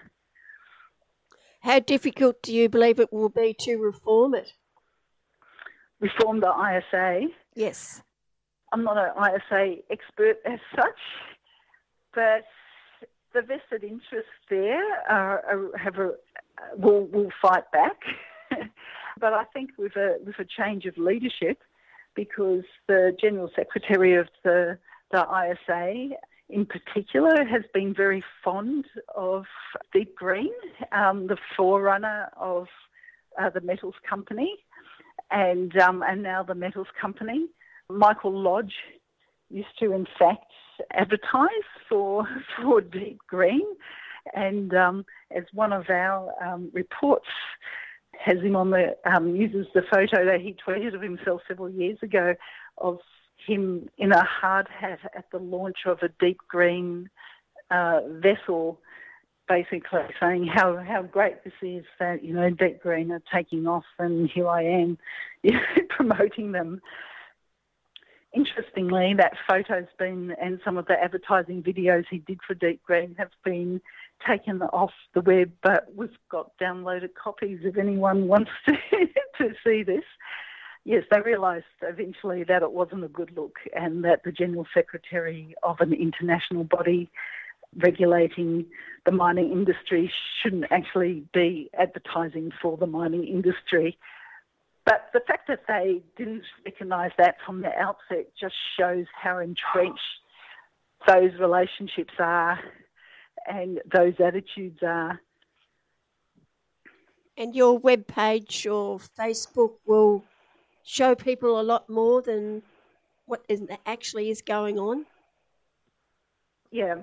How difficult do you believe it will be to reform it? Reform the ISA? Yes. I'm not an ISA expert as such, but the vested interests there are, are, have a, will will fight back. but I think with a with a change of leadership, because the general secretary of the the ISA in particular has been very fond of Deep Green, um, the forerunner of uh, the metals company, and um, and now the metals company. Michael Lodge used to, in fact, advertise for for Deep Green, and um, as one of our um, reports has him on the um, uses the photo that he tweeted of himself several years ago of him in a hard hat at the launch of a deep green uh, vessel, basically saying how, how great this is that, you know, deep green are taking off and here I am promoting them. Interestingly, that photo's been, and some of the advertising videos he did for Deep Green have been taken off the web, but we've got downloaded copies if anyone wants to, to see this yes, they realised eventually that it wasn't a good look and that the General Secretary of an international body regulating the mining industry shouldn't actually be advertising for the mining industry. But the fact that they didn't recognise that from the outset just shows how entrenched those relationships are and those attitudes are. And your web page or Facebook will show people a lot more than what is, actually is going on? Yeah.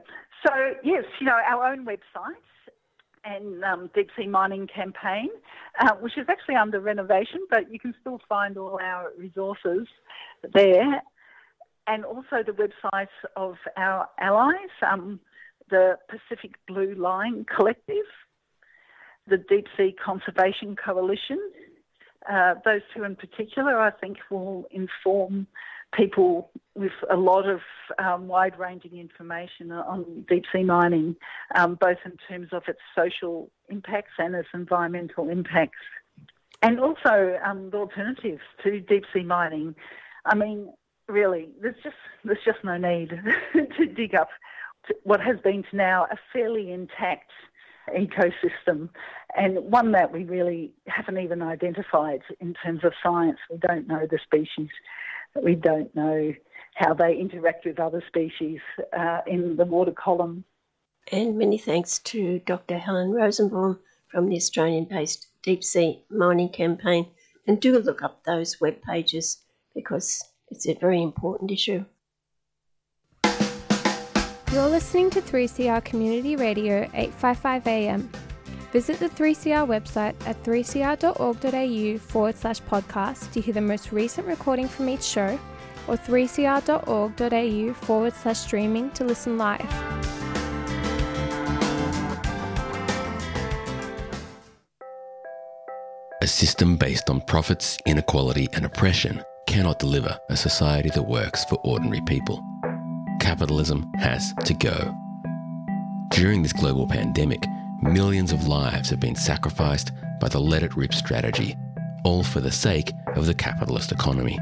So, yes, you know, our own website and um, Deep Sea Mining Campaign, uh, which is actually under renovation, but you can still find all our resources there. And also the websites of our allies, um, the Pacific Blue Line Collective, the Deep Sea Conservation Coalition, uh, those two in particular, I think, will inform people with a lot of um, wide ranging information on deep sea mining, um, both in terms of its social impacts and its environmental impacts. And also um, the alternatives to deep sea mining. I mean, really, there's just there's just no need to dig up what has been to now a fairly intact ecosystem and one that we really haven't even identified in terms of science. We don't know the species, we don't know how they interact with other species uh, in the water column. And many thanks to Dr. Helen Rosenbaum from the Australian based Deep Sea Mining Campaign. And do look up those web pages because it's a very important issue. You're listening to 3CR Community Radio 855 AM. Visit the 3CR website at 3cr.org.au forward slash podcast to hear the most recent recording from each show or 3cr.org.au forward slash streaming to listen live. A system based on profits, inequality, and oppression cannot deliver a society that works for ordinary people capitalism has to go. During this global pandemic, millions of lives have been sacrificed by the let it rip strategy, all for the sake of the capitalist economy.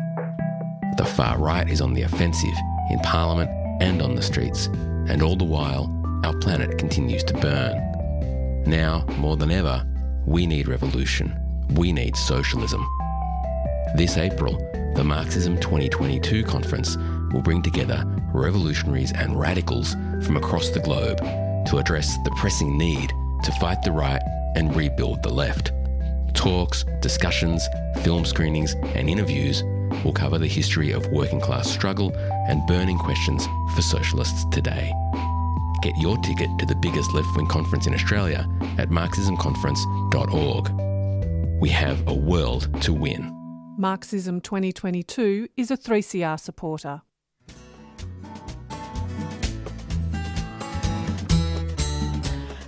The far right is on the offensive in Parliament and on the streets, and all the while, our planet continues to burn. Now, more than ever, we need revolution. We need socialism. This April, the Marxism 2022 conference will bring together revolutionaries and radicals from across the globe to address the pressing need to fight the right and rebuild the left. Talks, discussions, film screenings, and interviews will cover the history of working class struggle and burning questions for socialists today. Get your ticket to the biggest left wing conference in Australia at marxismconference.org. We have a world to win. Marxism 2022 is a 3CR supporter.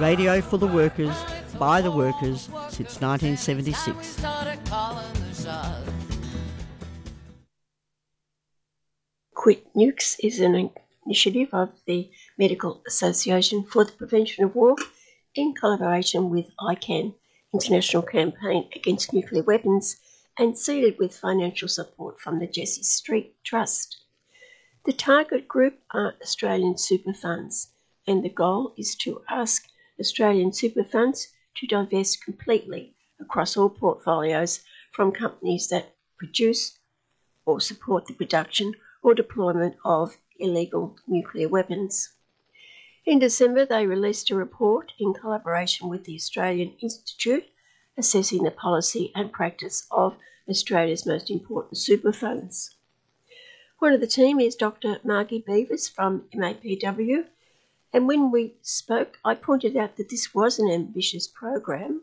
radio for the workers, by the workers since 1976. Quit Nukes is an initiative of the Medical Association for the Prevention of War in collaboration with ICAN, International Campaign Against Nuclear Weapons, and seeded with financial support from the Jessie Street Trust. The target group are Australian super funds, and the goal is to ask Australian super funds to divest completely across all portfolios from companies that produce or support the production or deployment of illegal nuclear weapons. In December, they released a report in collaboration with the Australian Institute assessing the policy and practice of Australia's most important super funds. One of the team is Dr. Margie Beavis from MAPW, and when we spoke, I pointed out that this was an ambitious program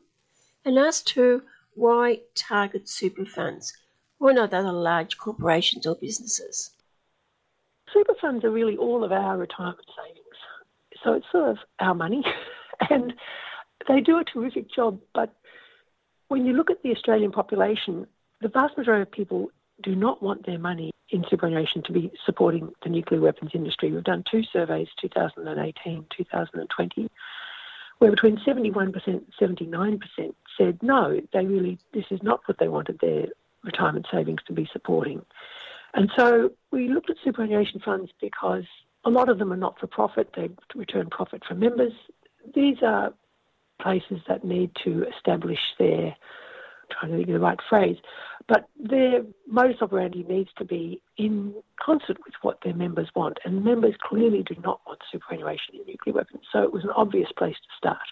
and asked her why target super funds? Why not other large corporations or businesses? Super funds are really all of our retirement savings. So it's sort of our money, and they do a terrific job. But when you look at the Australian population, the vast majority of people do not want their money in superannuation to be supporting the nuclear weapons industry. We've done two surveys, 2018, 2020, where between 71% and 79% said no, they really, this is not what they wanted their retirement savings to be supporting. And so we looked at superannuation funds because a lot of them are not for profit, they return profit for members. These are places that need to establish their trying to think of the right phrase, but their modus operandi needs to be in concert with what their members want. And members clearly do not want superannuation in nuclear weapons, so it was an obvious place to start.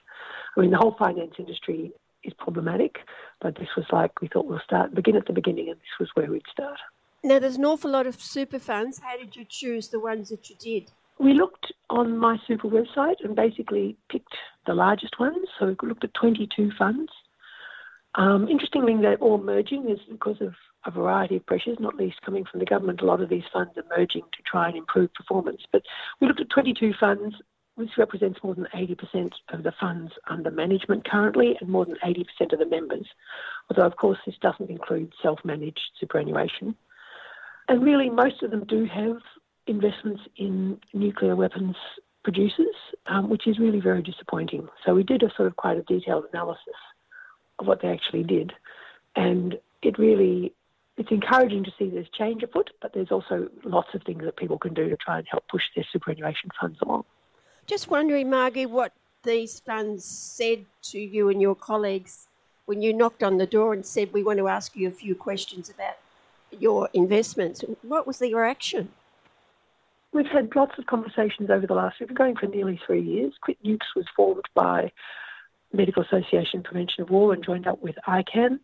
I mean, the whole finance industry is problematic, but this was like we thought we'll start, begin at the beginning, and this was where we'd start. Now, there's an awful lot of super funds. How did you choose the ones that you did? We looked on my super website and basically picked the largest ones. So we looked at 22 funds um, interestingly, they're all merging is because of a variety of pressures, not least coming from the government. A lot of these funds are merging to try and improve performance. But we looked at 22 funds, which represents more than 80% of the funds under management currently and more than 80% of the members. Although, of course, this doesn't include self managed superannuation. And really, most of them do have investments in nuclear weapons producers, um, which is really very disappointing. So we did a sort of quite a detailed analysis of what they actually did. And it really, it's encouraging to see there's change afoot, but there's also lots of things that people can do to try and help push their superannuation funds along. Just wondering, Margie, what these funds said to you and your colleagues when you knocked on the door and said, We want to ask you a few questions about your investments. What was the reaction? We've had lots of conversations over the last, we've been going for nearly three years. Quit Nukes was formed by Medical Association Prevention of War and joined up with ICAN.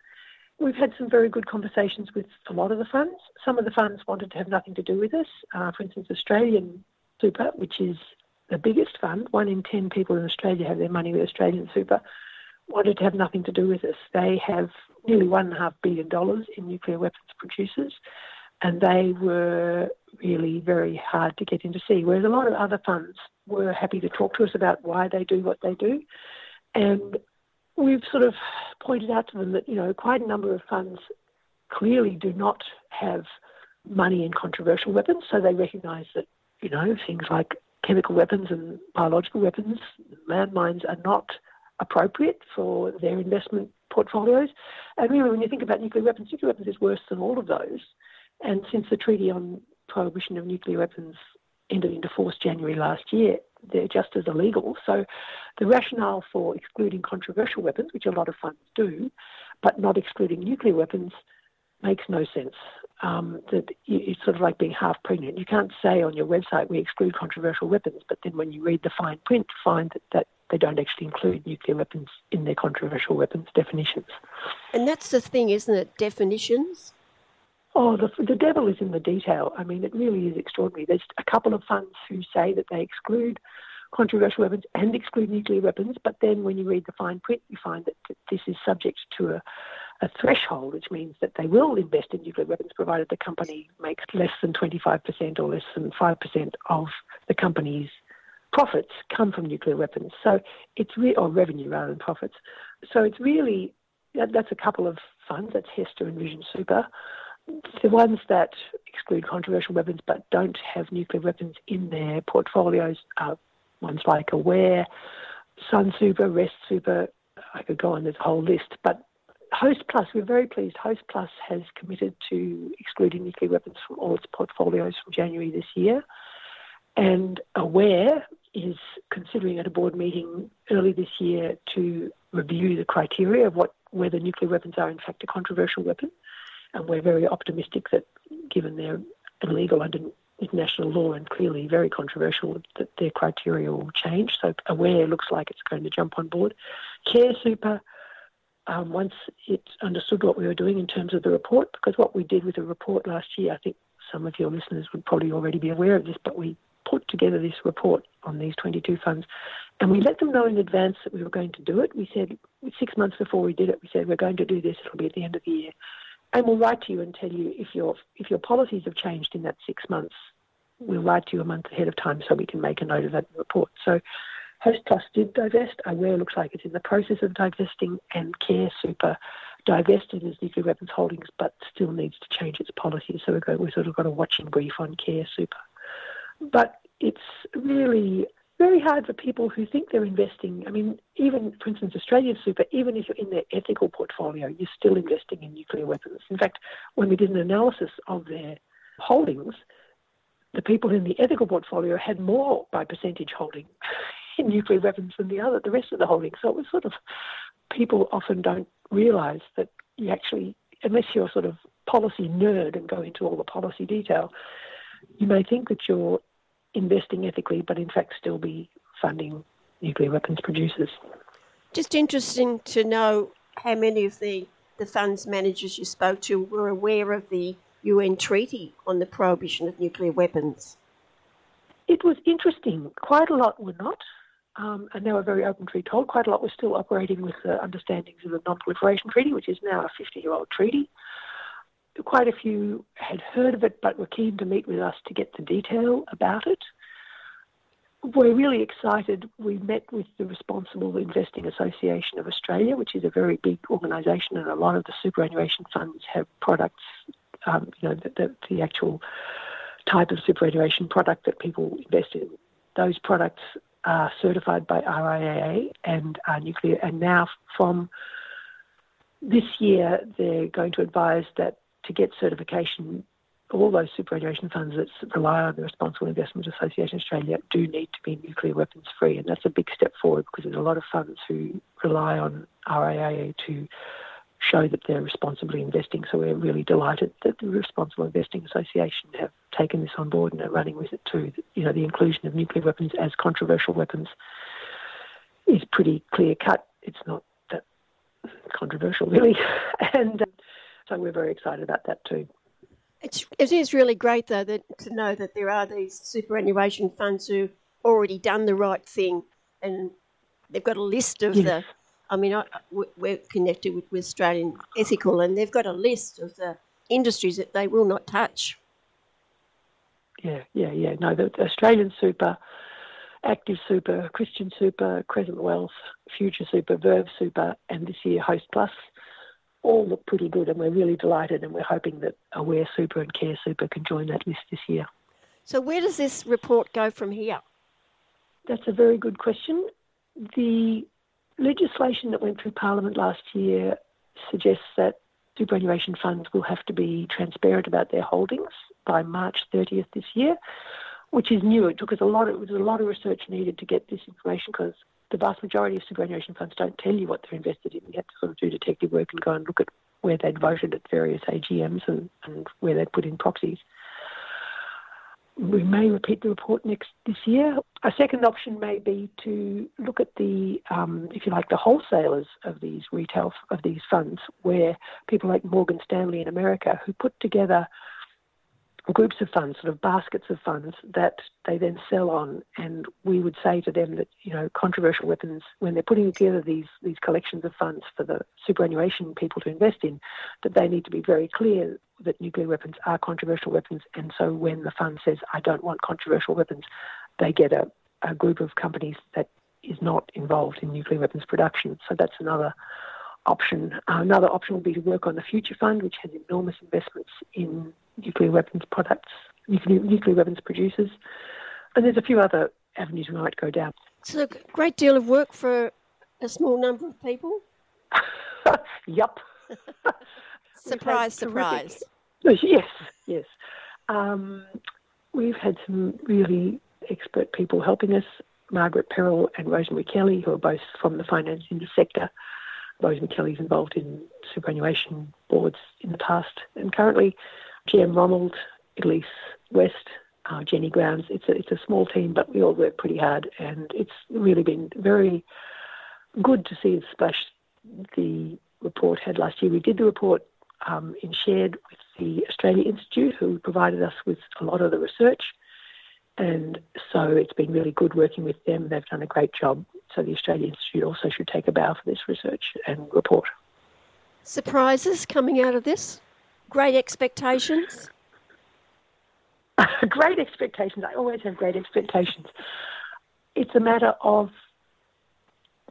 We've had some very good conversations with a lot of the funds. Some of the funds wanted to have nothing to do with us. Uh, for instance, Australian Super, which is the biggest fund, one in 10 people in Australia have their money with Australian Super, wanted to have nothing to do with us. They have nearly $1.5 billion in nuclear weapons producers, and they were really very hard to get in to see. Whereas a lot of other funds were happy to talk to us about why they do what they do. And we've sort of pointed out to them that, you know, quite a number of funds clearly do not have money in controversial weapons, so they recognise that, you know, things like chemical weapons and biological weapons, landmines are not appropriate for their investment portfolios. And really, when you think about nuclear weapons, nuclear weapons is worse than all of those. And since the Treaty on Prohibition of Nuclear Weapons entered into force January last year, they're just as illegal. So the rationale for excluding controversial weapons, which a lot of funds do, but not excluding nuclear weapons, makes no sense. Um, that it's sort of like being half pregnant. You can't say on your website we exclude controversial weapons, but then when you read the fine print, find that, that they don't actually include nuclear weapons in their controversial weapons definitions. And that's the thing, isn't it? Definitions. Oh, the, the devil is in the detail. I mean, it really is extraordinary. There's a couple of funds who say that they exclude controversial weapons and exclude nuclear weapons, but then when you read the fine print, you find that this is subject to a, a threshold, which means that they will invest in nuclear weapons provided the company makes less than 25% or less than 5% of the company's profits come from nuclear weapons. So it's re- or revenue rather than profits. So it's really that, that's a couple of funds. That's HESTA and Vision Super. The ones that exclude controversial weapons but don't have nuclear weapons in their portfolios are ones like Aware, Sun Super, Rest Super. I could go on. A whole list, but Host Plus, we're very pleased. Host Plus has committed to excluding nuclear weapons from all its portfolios from January this year. And Aware is considering at a board meeting early this year to review the criteria of what whether nuclear weapons are in fact a controversial weapon. And we're very optimistic that, given they're illegal under international law and clearly very controversial, that their criteria will change. So Aware looks like it's going to jump on board. Care Super um, once it understood what we were doing in terms of the report, because what we did with the report last year, I think some of your listeners would probably already be aware of this, but we put together this report on these 22 funds and we let them know in advance that we were going to do it. We said, six months before we did it, we said, we're going to do this, it'll be at the end of the year. And we'll write to you and tell you if your, if your policies have changed in that six months. We'll write to you a month ahead of time so we can make a note of that in the report. So Host Plus did divest. Aware looks like it's in the process of divesting, and Care Super divested its nuclear weapons holdings, but still needs to change its policy. So we've, got, we've sort of got a watching brief on Care Super. But it's really very hard for people who think they're investing. I mean, even, for instance, Australian Super, even if you're in their ethical portfolio, you're still investing in nuclear weapons. In fact, when we did an analysis of their holdings, the people in the ethical portfolio had more by percentage holding in nuclear weapons than the other, the rest of the holdings. So it was sort of people often don't realise that you actually, unless you're sort of policy nerd and go into all the policy detail, you may think that you're investing ethically, but in fact still be funding nuclear weapons producers. Just interesting to know how many of the, the funds managers you spoke to were aware of the UN treaty on the prohibition of nuclear weapons. It was interesting. Quite a lot were not um, and they were very open to be told. Quite a lot were still operating with the understandings of the Non-Proliferation Treaty, which is now a 50-year-old treaty. Quite a few had heard of it, but were keen to meet with us to get the detail about it. We're really excited. We met with the Responsible Investing Association of Australia, which is a very big organisation, and a lot of the superannuation funds have products. Um, you know, the, the, the actual type of superannuation product that people invest in. Those products are certified by RIAA and are nuclear. And now from this year, they're going to advise that to get certification, all those superannuation funds that rely on the Responsible Investment Association Australia do need to be nuclear weapons free. And that's a big step forward because there's a lot of funds who rely on RIAA to show that they're responsibly investing. So we're really delighted that the Responsible Investing Association have taken this on board and are running with it too. You know, the inclusion of nuclear weapons as controversial weapons is pretty clear cut. It's not that controversial, really. and um, so we're very excited about that too. It's, it is really great, though, that, to know that there are these superannuation funds who've already done the right thing and they've got a list of yes. the I mean, I, we're connected with, with Australian Ethical, and they've got a list of the industries that they will not touch. Yeah, yeah, yeah. No, the Australian Super, Active Super, Christian Super, Crescent Wealth, Future Super, Verve Super, and this year Host Plus all look pretty good, and we're really delighted, and we're hoping that Aware Super and Care Super can join that list this year. So, where does this report go from here? That's a very good question. The legislation that went through Parliament last year suggests that superannuation funds will have to be transparent about their holdings by March 30th this year, which is new. It took us a lot. Of, it was a lot of research needed to get this information because the vast majority of superannuation funds don't tell you what they're invested in. You have to sort of do detective work and go and look at where they'd voted at various AGMs and, and where they'd put in proxies we may repeat the report next this year. A second option may be to look at the, um, if you like, the wholesalers of these retail of these funds, where people like Morgan Stanley in America, who put together groups of funds, sort of baskets of funds that they then sell on. And we would say to them that, you know, controversial weapons, when they're putting together these, these collections of funds for the superannuation people to invest in, that they need to be very clear that nuclear weapons are controversial weapons. And so when the fund says, I don't want controversial weapons, they get a a group of companies that is not involved in nuclear weapons production. So that's another option. Uh, another option will be to work on the Future Fund, which has enormous investments in nuclear weapons products, nuclear, nuclear weapons producers. And there's a few other avenues we might go down. It's a great deal of work for a small number of people. yup. surprise, surprise. Yes, yes. Um, we've had some really expert people helping us. Margaret Perrell and Rosemary Kelly, who are both from the finance sector. Rosemary Kelly's involved in superannuation boards in the past and currently. GM Ronald, Elise West, uh, Jenny Grounds. It's a, it's a small team, but we all work pretty hard, and it's really been very good to see the splash the report had last year. We did the report um, in shared with the Australia Institute, who provided us with a lot of the research. And so it's been really good working with them. They've done a great job. So the Australian Institute also should take a bow for this research and report. Surprises coming out of this? Great expectations? great expectations. I always have great expectations. It's a matter of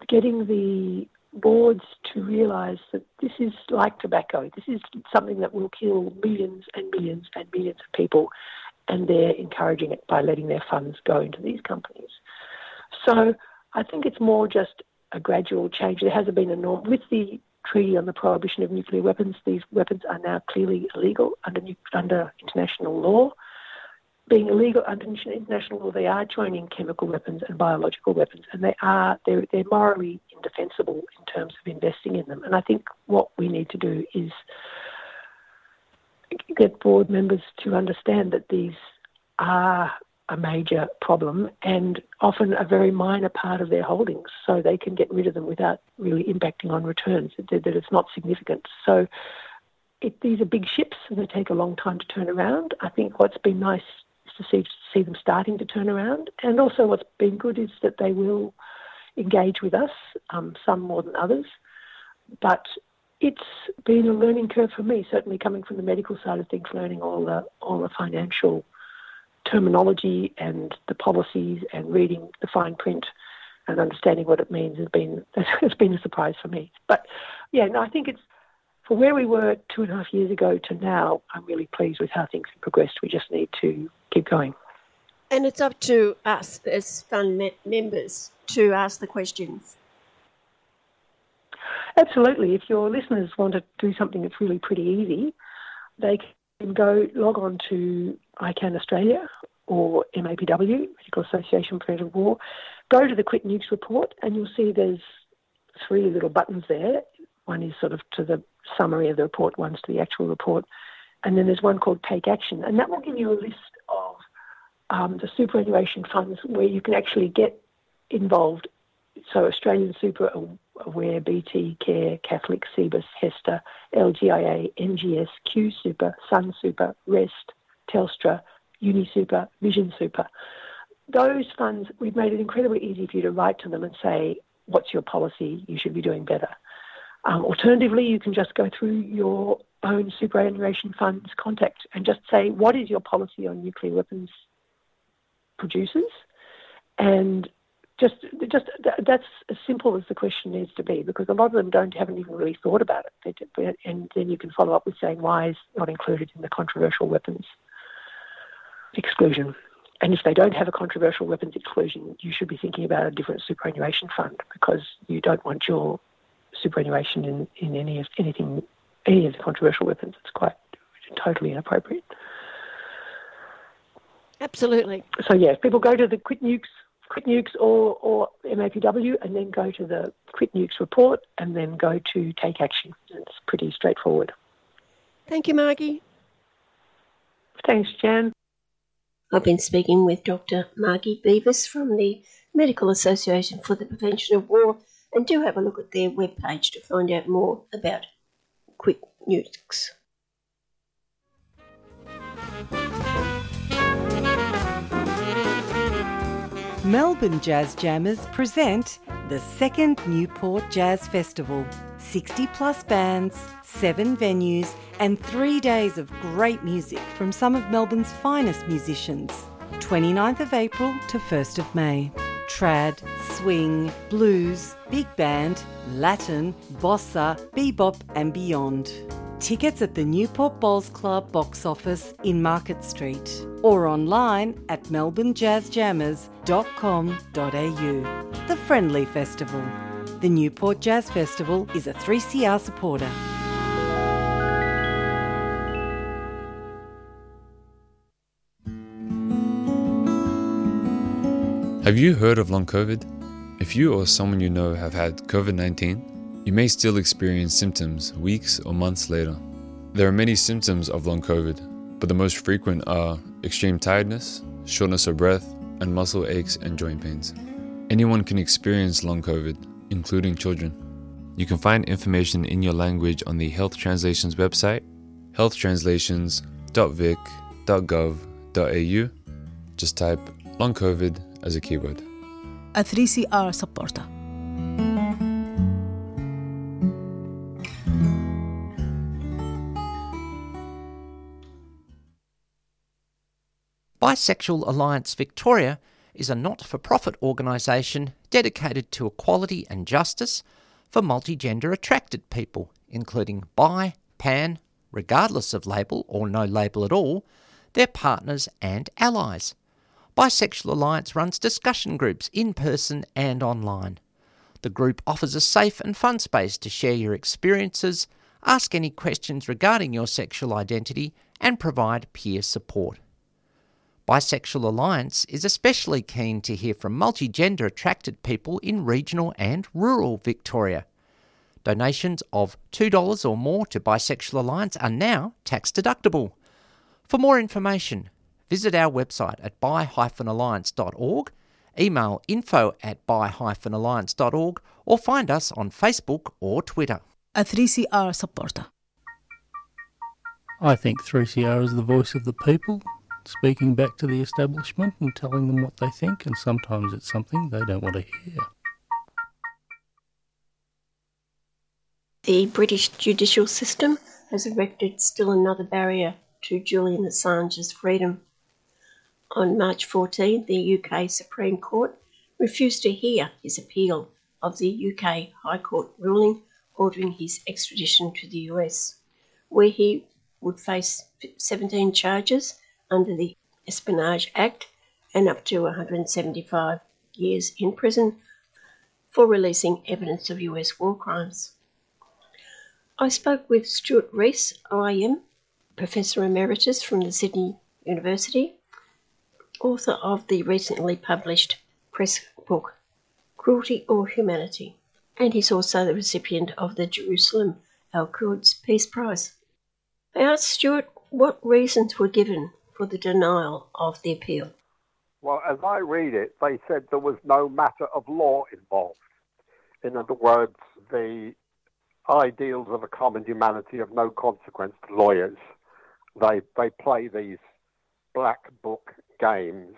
getting the boards to realise that this is like tobacco. This is something that will kill millions and millions and millions of people, and they're encouraging it by letting their funds go into these companies. So I think it's more just a gradual change. There hasn't been a norm with the treaty on the prohibition of nuclear weapons. These weapons are now clearly illegal under under international law being illegal under international law, they are joining chemical weapons and biological weapons, and they are they're, they're morally indefensible in terms of investing in them. And I think what we need to do is get board members to understand that these are a major problem and often a very minor part of their holdings, so they can get rid of them without really impacting on returns. That, that it's not significant. So. It, these are big ships and they take a long time to turn around. I think what's been nice is to see see them starting to turn around. And also, what's been good is that they will engage with us, um, some more than others. But it's been a learning curve for me, certainly coming from the medical side of things, learning all the all the financial terminology and the policies and reading the fine print and understanding what it means has been has been a surprise for me. But yeah, no, I think it's for where we were two and a half years ago to now, I'm really pleased with how things have progressed. We just need to keep going. And it's up to us as fund members to ask the questions. Absolutely. If your listeners want to do something that's really pretty easy, they can go log on to ICAN Australia or MAPW, Medical Association for Preventive War, go to the Quit Nukes report, and you'll see there's three little buttons there. One is sort of to the summary of the report, one's to the actual report, and then there's one called Take Action, and that will give you a list of um, the superannuation funds where you can actually get involved. So Australian Super Aware, BT, Care, Catholic, CBIS, HESTA, LGIA, NGS, Q Super, Sun Super, REST, Telstra, UniSuper, Vision Super. Those funds, we've made it incredibly easy for you to write to them and say, what's your policy? You should be doing better. Um, alternatively, you can just go through your own superannuation funds contact and just say, what is your policy on nuclear weapons producers? And just, just that's as simple as the question needs to be because a lot of them don't haven't even really thought about it. They, and then you can follow up with saying why is not included in the controversial weapons exclusion. And if they don't have a controversial weapons exclusion, you should be thinking about a different superannuation fund because you don't want your superannuation in, in any of anything any of the controversial weapons. It's quite totally inappropriate. Absolutely. So yeah, people go to the Quit Nukes, Quit Nukes or, or MAPW and then go to the Quit Nukes report and then go to Take Action. It's pretty straightforward. Thank you, Margie. Thanks, Jan. I've been speaking with Dr. Margie Beavis from the Medical Association for the Prevention of War and do have a look at their webpage to find out more about Quit Nukes. Melbourne Jazz Jammers present the second Newport Jazz Festival. 60 plus bands, 7 venues, and 3 days of great music from some of Melbourne's finest musicians. 29th of April to 1st of May. Trad, swing, blues, big band, Latin, bossa, bebop, and beyond. Tickets at the Newport Bowls Club box office in Market Street or online at melbournejazzjammers.com.au. The Friendly Festival. The Newport Jazz Festival is a 3CR supporter. Have you heard of long COVID? If you or someone you know have had COVID 19, you may still experience symptoms weeks or months later. There are many symptoms of long COVID, but the most frequent are extreme tiredness, shortness of breath, and muscle aches and joint pains. Anyone can experience long COVID, including children. You can find information in your language on the Health Translations website, healthtranslations.vic.gov.au. Just type long COVID as a keyword. A 3CR supporter. Bisexual Alliance Victoria is a not for profit organisation dedicated to equality and justice for multigender attracted people, including bi, pan, regardless of label or no label at all, their partners and allies. Bisexual Alliance runs discussion groups in person and online. The group offers a safe and fun space to share your experiences, ask any questions regarding your sexual identity, and provide peer support. Bisexual Alliance is especially keen to hear from multigender attracted people in regional and rural Victoria. Donations of $2 or more to Bisexual Alliance are now tax deductible. For more information, visit our website at bi-alliance.org, email info at bi-alliance.org, or find us on Facebook or Twitter. A 3CR supporter. I think 3CR is the voice of the people, speaking back to the establishment and telling them what they think, and sometimes it's something they don't want to hear. The British judicial system has erected still another barrier to Julian Assange's freedom. On March 14, the UK Supreme Court refused to hear his appeal of the UK High Court ruling ordering his extradition to the US, where he would face 17 charges under the Espionage Act and up to 175 years in prison for releasing evidence of US war crimes. I spoke with Stuart Rees, OAM, Professor Emeritus from the Sydney University, author of the recently published press book Cruelty or Humanity, and he's also the recipient of the Jerusalem Al Quds Peace Prize. I asked Stuart what reasons were given for the denial of the appeal. Well, as I read it, they said there was no matter of law involved. In other words, the ideals of a common humanity of no consequence to lawyers. They they play these black book games,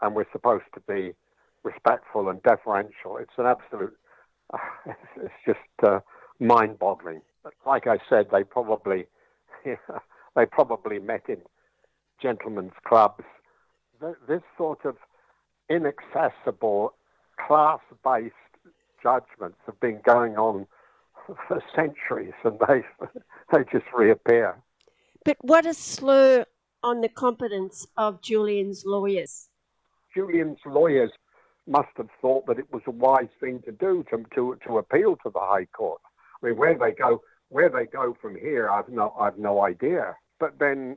and we're supposed to be respectful and deferential. It's an absolute. It's just uh, mind-boggling. Like I said, they probably they probably met in gentlemen's clubs. This sort of inaccessible, class-based judgments have been going on for centuries, and they they just reappear. But what a slur on the competence of Julian's lawyers. Julian's lawyers must have thought that it was a wise thing to do to to, to appeal to the High Court. I mean, where they go where they go from here, I've no I've no idea. But then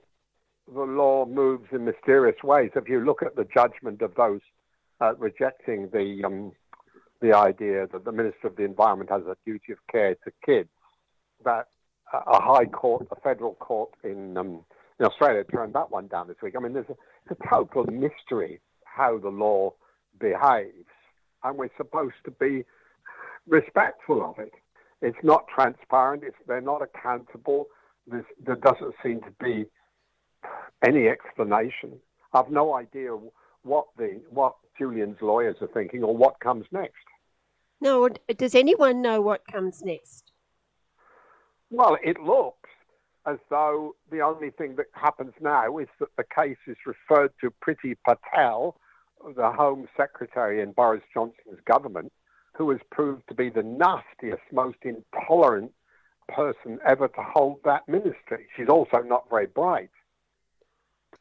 the law moves in mysterious ways. If you look at the judgment of those uh, rejecting the um, the idea that the Minister of the Environment has a duty of care to kids, that a high court, a federal court in, um, in Australia turned that one down this week. I mean, there's a, it's a total mystery how the law behaves, and we're supposed to be respectful of it. It's not transparent. It's, they're not accountable. There's, there doesn't seem to be any explanation. I've no idea what the what Julian's lawyers are thinking or what comes next. No, does anyone know what comes next? Well, it looks as though the only thing that happens now is that the case is referred to Priti Patel, the Home Secretary in Boris Johnson's government, who has proved to be the nastiest, most intolerant person ever to hold that ministry. She's also not very bright.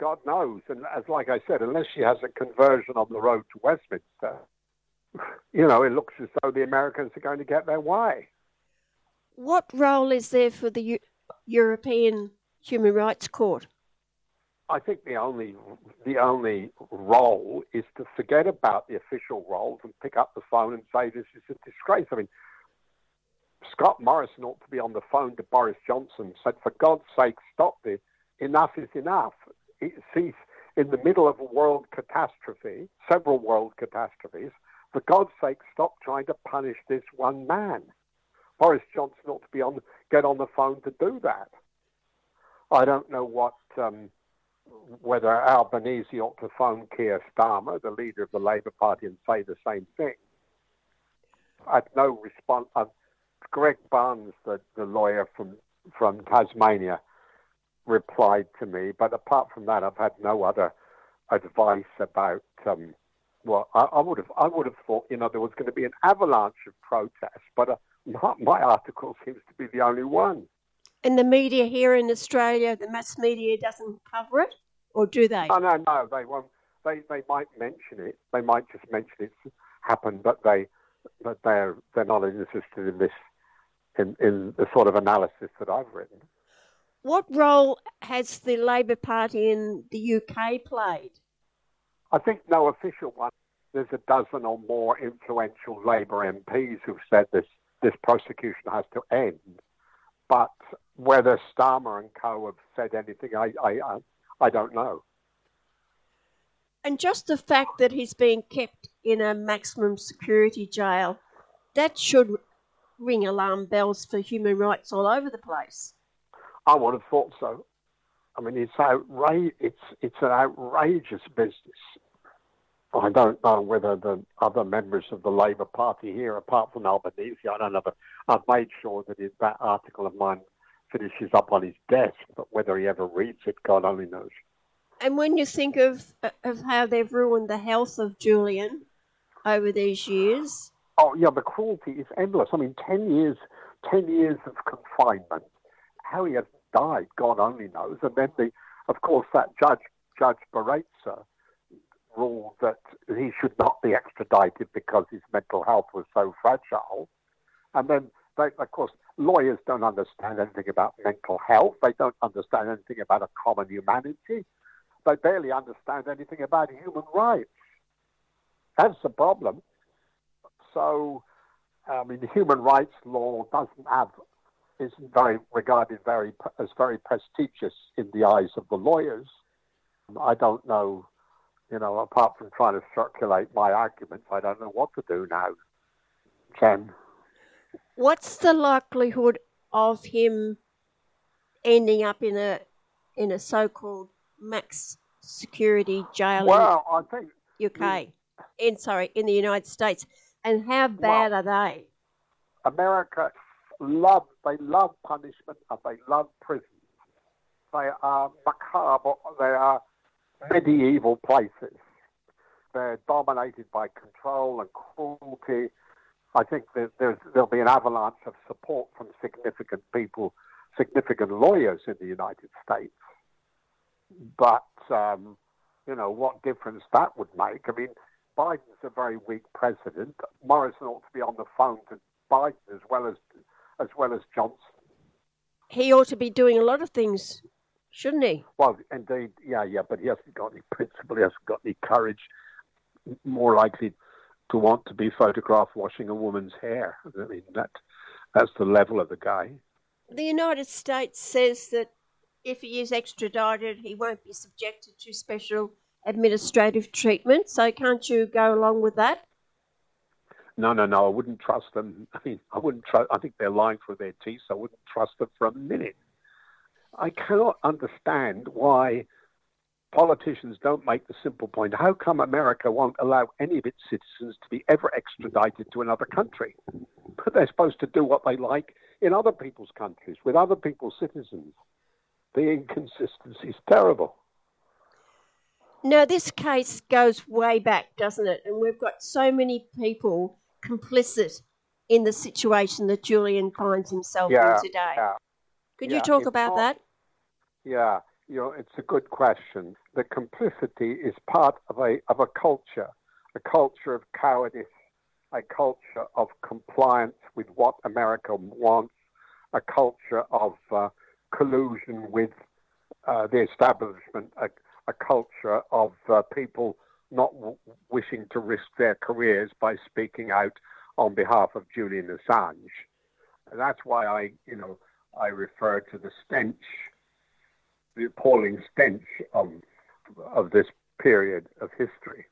God knows. And as like I said, unless she has a conversion on the road to Westminster, you know, it looks as though the Americans are going to get their way. What role is there for the U- European Human Rights Court? I think the only the only role is to forget about the official roles and pick up the phone and say this is a disgrace. I mean, Scott Morrison ought to be on the phone to Boris Johnson and said, for God's sake, stop this. Enough is enough. See, in the middle of a world catastrophe, several world catastrophes, for God's sake, stop trying to punish this one man. Boris Johnson ought to be on, get on the phone to do that. I don't know what, um, whether Albanese ought to phone Keir Starmer, the leader of the Labour Party, and say the same thing. I've no response. Uh, Greg Barns, the, the lawyer from, from Tasmania, replied to me, but apart from that, I've had no other advice about. Um, well, I, I, would have I would have thought you know there was going to be an avalanche of protests, but uh, my, my article seems to be the only one. And the media here in Australia, the mass media doesn't cover it, or do they? Oh no, no, they won't. They they might mention it. They might just mention it's happened, but they but they're they're not interested in this in, in the sort of analysis that I've written. What role has the Labor Party in the UK played? I think no official one. There's a dozen or more influential Labor MPs who've said this this prosecution has to end. But whether Starmer and co have said anything, I, I, I don't know. And just the fact that he's being kept in a maximum security jail, that should ring alarm bells for human rights all over the place. I would have thought so. I mean, it's outrage. It's it's an outrageous business. I don't know whether the other members of the Labour Party here, apart from Albanese, I don't know. But I've made sure that his, that article of mine finishes up on his desk. But whether he ever reads it, God only knows. And when you think of of how they've ruined the health of Julian over these years, oh yeah, the cruelty is endless. I mean, ten years, ten years of confinement. How he has died, God only knows. And then the, of course, that judge, Judge Baraitser, ruled that he should not be extradited because his mental health was so fragile. And then, they, of course, lawyers don't understand anything about mental health. They don't understand anything about a common humanity. They barely understand anything about human rights. That's the problem. So, I mean, human rights law doesn't have isn't very regarded very as very prestigious in the eyes of the lawyers. I don't know you know, apart from trying to circulate my arguments, I don't know what to do now, Ken. What's the likelihood of him ending up in a in a so-called max security jail well, I think UK, in sorry, in the United States, and how bad well, are they? America love they love punishment and they love prisons. They are macabre. They are medieval places. They're dominated by control and cruelty. I think that there'll be an avalanche of support from significant people, significant lawyers in the United States. But, um, you know, what difference that would make? I mean, Biden's a very weak president. Morrison ought to be on the phone to Biden as well as as well as Johnson. He ought to be doing a lot of things shouldn't he? Well, indeed, yeah, yeah, but he hasn't got any principle, he hasn't got any courage. More likely to want to be photographed washing a woman's hair. I mean, that that's the level of the guy. The United States says that if he is extradited, he won't be subjected to special administrative treatment. So, can't you go along with that? No, no, no. I wouldn't trust them. I mean, I wouldn't trust. I think they're lying through their teeth. So I wouldn't trust them for a minute. I cannot understand why politicians don't make the simple point how come America won't allow any of its citizens to be ever extradited to another country? But they're supposed to do what they like in other people's countries with other people's citizens. the inconsistency is terrible. Now, this case goes way back, doesn't it? And we've got so many people complicit in the situation that Julian finds himself Yeah, in today. yeah. Could Yeah, you talk about not- that? Yeah, you know, it's a good question. The complicity is part of a of a culture, a culture of cowardice, a culture of compliance with what America wants, a culture of uh, collusion with uh, the establishment, a, a culture of uh, people not w- wishing to risk their careers by speaking out on behalf of Julian Assange. And that's why I, you know, I refer to the stench the appalling stench of, of this period of history.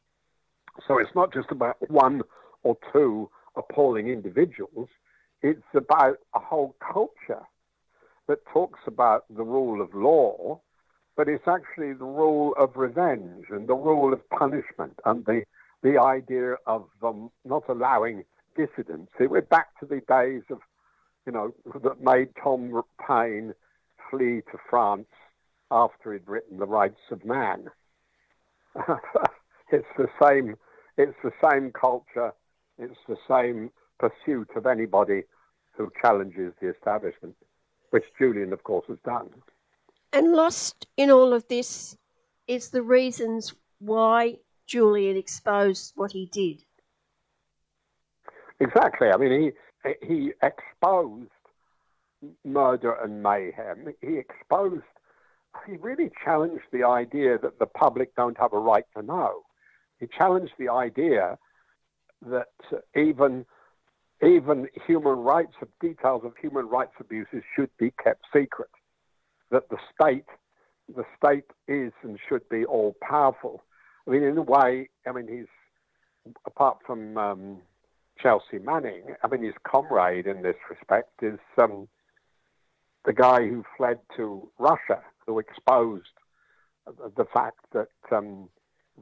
So it's not just about one or two appalling individuals, it's about a whole culture that talks about the rule of law, but it's actually the rule of revenge and the rule of punishment and the, the idea of um, not allowing dissidents. We're back to the days of, you know, that made Tom Paine flee to France after he'd written The Rights of Man. it's the same. It's the same culture. It's the same pursuit of anybody who challenges the establishment, which Julian, of course, has done. And lost in all of this is the reasons why Julian exposed what he did. Exactly. I mean, he he exposed murder and mayhem. He exposed. He really challenged the idea that the public don't have a right to know. He challenged the idea that even even human rights, details of human rights abuses should be kept secret. That the state, the state is and should be all powerful. I mean, in a way, I mean, he's apart from um, Chelsea Manning. I mean, his comrade in this respect is um, the guy who fled to Russia, who exposed the fact that um,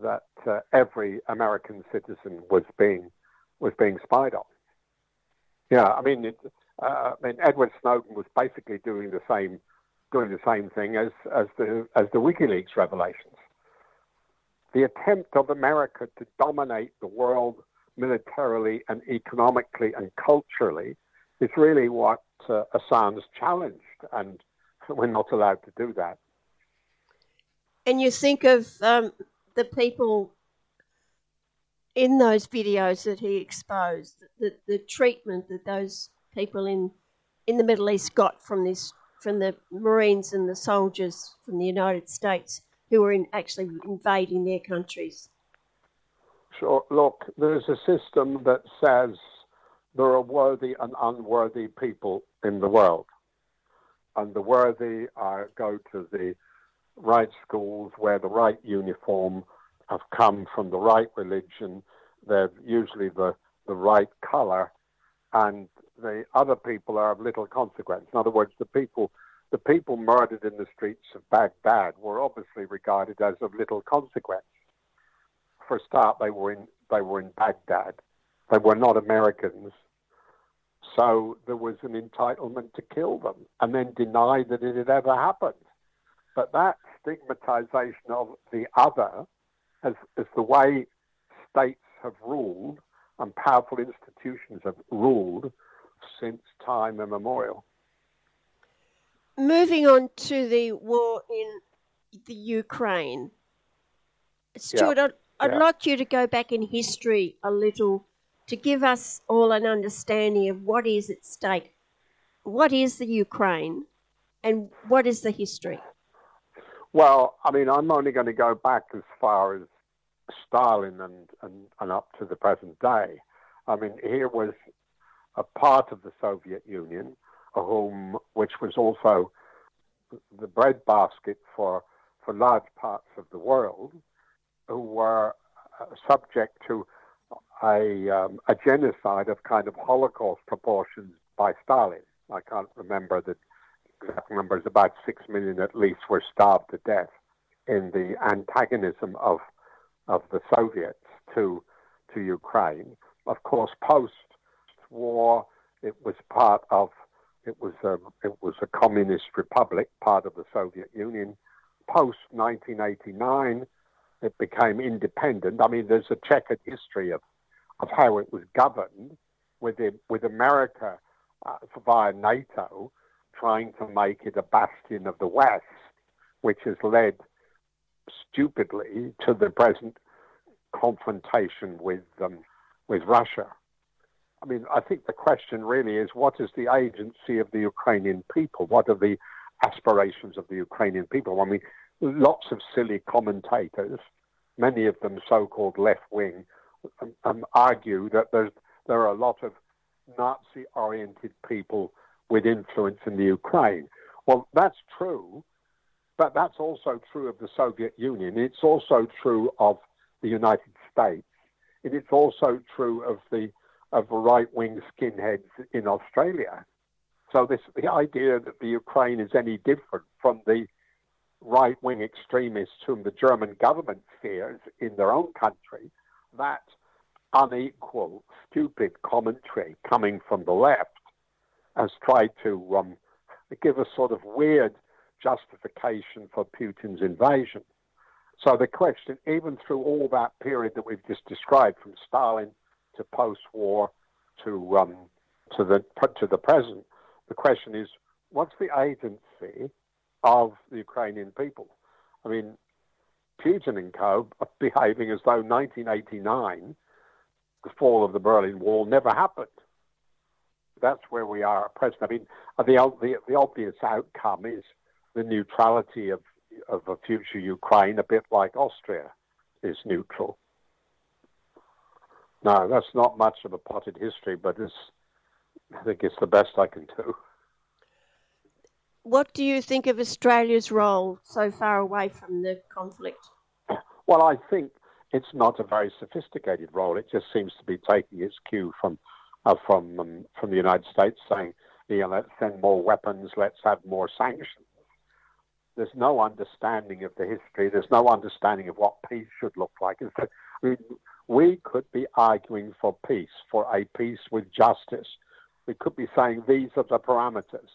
that uh, every American citizen was being was being spied on. Yeah, I mean, it, uh, I mean, Edward Snowden was basically doing the same doing the same thing as as the as the WikiLeaks revelations. The attempt of America to dominate the world militarily and economically and culturally is really what uh, Assange challenged, and we're not allowed to do that. And you think of um, the people in those videos that he exposed, the, the treatment that those people in in the Middle East got from this from the Marines and the soldiers from the United States who were in, actually invading their countries. So, look, there's a system that says there are worthy and unworthy people in the world. And the worthy are, go to the right schools, wear the right uniform, have come from the right religion, they're usually the, the right color, and the other people are of little consequence. In other words, the people the people murdered in the streets of Baghdad were obviously regarded as of little consequence. For a start, they were in they were in Baghdad. They were not Americans. So there was an entitlement to kill them and then deny that it had ever happened. But that stigmatization of the other as, as the way states have ruled and powerful institutions have ruled since time immemorial. Moving on to the war in the Ukraine. Stuart, I'd, I'd Yeah. like you to go back in history a little to give us all an understanding of what is at stake. What is the Ukraine and what is the history? Well, I mean, I'm only going to go back as far as Stalin and, and, and up to the present day. I mean, here was a part of the Soviet Union, a whom, which was also the breadbasket for, for large parts of the world, who were uh, subject to a, um, a genocide of kind of Holocaust proportions by Stalin. I can't remember the exact numbers, about six million at least were starved to death in the antagonism of of the Soviets to to Ukraine. Of course, post war, it was part of It was a, it was a communist republic, part of the Soviet Union. Post 1989, it became independent. I mean, there's a checkered history of, of how it was governed, with the, with America uh, via NATO trying to make it a bastion of the West, which has led stupidly to the present confrontation with um, with Russia. I mean, I think the question really is what is the agency of the Ukrainian people? What are the aspirations of the Ukrainian people? I mean, lots of silly commentators, many of them so called left wing, um, um, argue that there's, there are a lot of Nazi oriented people with influence in the Ukraine. Well, that's true, but that's also true of the Soviet Union. It's also true of the United States. And it's also true of the of right wing skinheads in Australia. So this the idea that the Ukraine is any different from the right wing extremists whom the German government fears in their own country, that unequal, stupid commentary coming from the left has tried to um, give a sort of weird justification for Putin's invasion. So the question, even through all that period that we've just described, from Stalin to post-war to um, to the to the present, the question is, what's the agency of the Ukrainian people? I mean, Putin and co are behaving as though 1989, the fall of the Berlin Wall, never happened. That's where we are at present. I mean, the, the, the obvious outcome is the neutrality of of a future Ukraine, a bit like Austria is neutral. No, that's not much of a potted history, but it's, I think it's the best I can do. What do you think of Australia's role so far away from the conflict? Well, I think it's not a very sophisticated role. It just seems to be taking its cue from uh, from um, from the United States, saying, you know, let's send more weapons, let's have more sanctions there's no understanding of the history. There's no understanding of what peace should look like. I mean, we could be arguing for peace, for a peace with justice. We could be saying these are the parameters.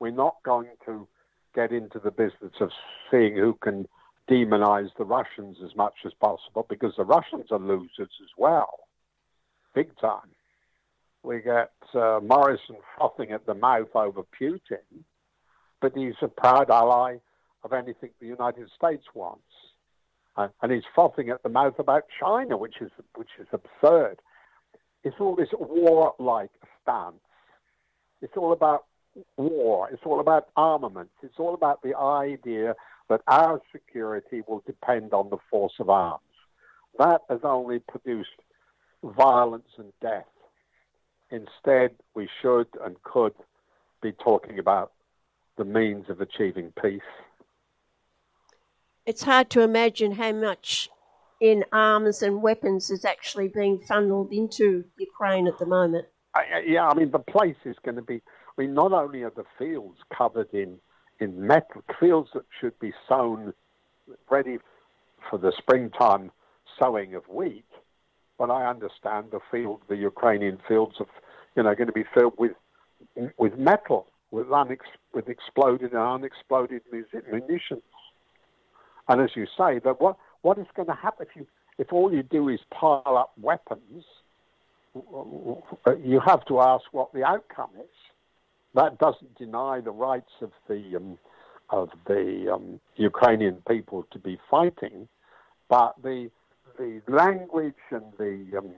We're not going to get into the business of seeing who can demonize the Russians as much as possible because the Russians are losers as well, big time. We get uh, Morrison frothing at the mouth over Putin, but he's a proud ally of anything the United States wants. Uh, and he's frothing at the mouth about China, which is which is absurd. It's all this war-like stance. It's all about war. It's all about armaments. It's all about the idea that our security will depend on the force of arms. That has only produced violence and death. Instead, we should and could be talking about the means of achieving peace it's hard to imagine how much in arms and weapons is actually being funneled into Ukraine at the moment. Uh, yeah, I mean, the place is going to be. I mean, not only are the fields covered in in metal, fields that should be sown ready for the springtime sowing of wheat, but I understand the field, the Ukrainian fields, of you know, going to be filled with with metal, with unex- with exploded and unexploded munitions. And as you say, that what what is going to happen if you if all you do is pile up weapons? You have to ask what the outcome is. That doesn't deny the rights of the um, of the um, Ukrainian people to be fighting, but the the language and the um,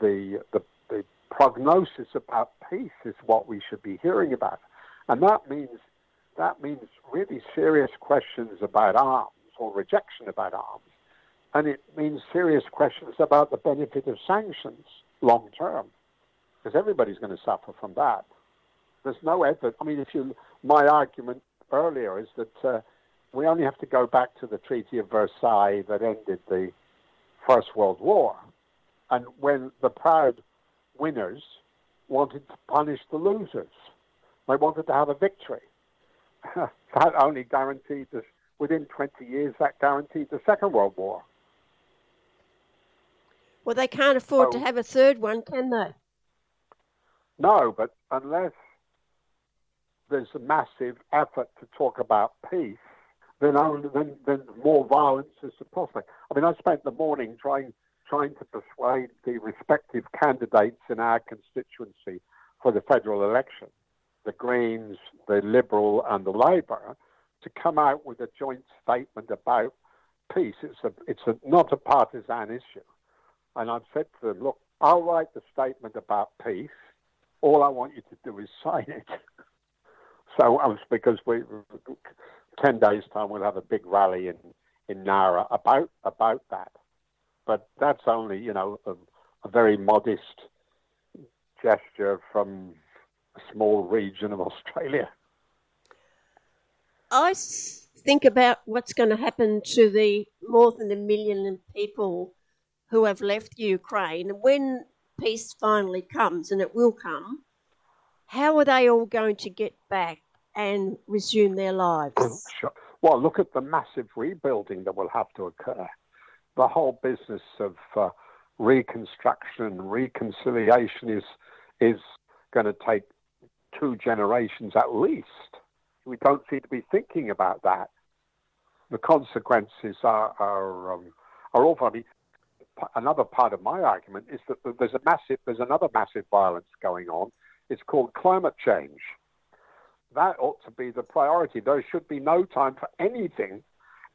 the, the the prognosis about peace is what we should be hearing about, and that means that means really serious questions about arms or rejection about arms. And it means serious questions about the benefit of sanctions long term, because everybody's going to suffer from that. There's no effort. I mean, if you, my argument earlier is that uh, we only have to go back to the Treaty of Versailles that ended the First World War, and when the proud winners wanted to punish the losers, they wanted to have a victory. that only guaranteed the within 20 years, that guaranteed the Second World War. Well, they can't afford so, to have a third one, can they? No, but unless there's a massive effort to talk about peace, then, then, then more violence is the prospect. I mean, I spent the morning trying trying to persuade the respective candidates in our constituency for the federal election, the Greens, the Liberal, and the Labour, to come out with a joint statement about peace. It's a, it's a, not a partisan issue. And I've said to them, look, I'll write the statement about peace. All I want you to do is sign it. so um, because we, ten days time, we'll have a big rally in in Nara about about that. But that's only, you know, a, a very modest gesture from a small region of Australia. I think about what's going to happen to the more than a million people who have left Ukraine. When peace finally comes, and it will come, how are they all going to get back and resume their lives? Sure. Well, look at the massive rebuilding that will have to occur. The whole business of uh, reconstruction and reconciliation is is going to take two generations at least. We don't seem to be thinking about that. The consequences are are, um, are awful. Another part of my argument is that there's a massive, there's another massive violence going on. It's called climate change. That ought to be the priority. There should be no time for anything,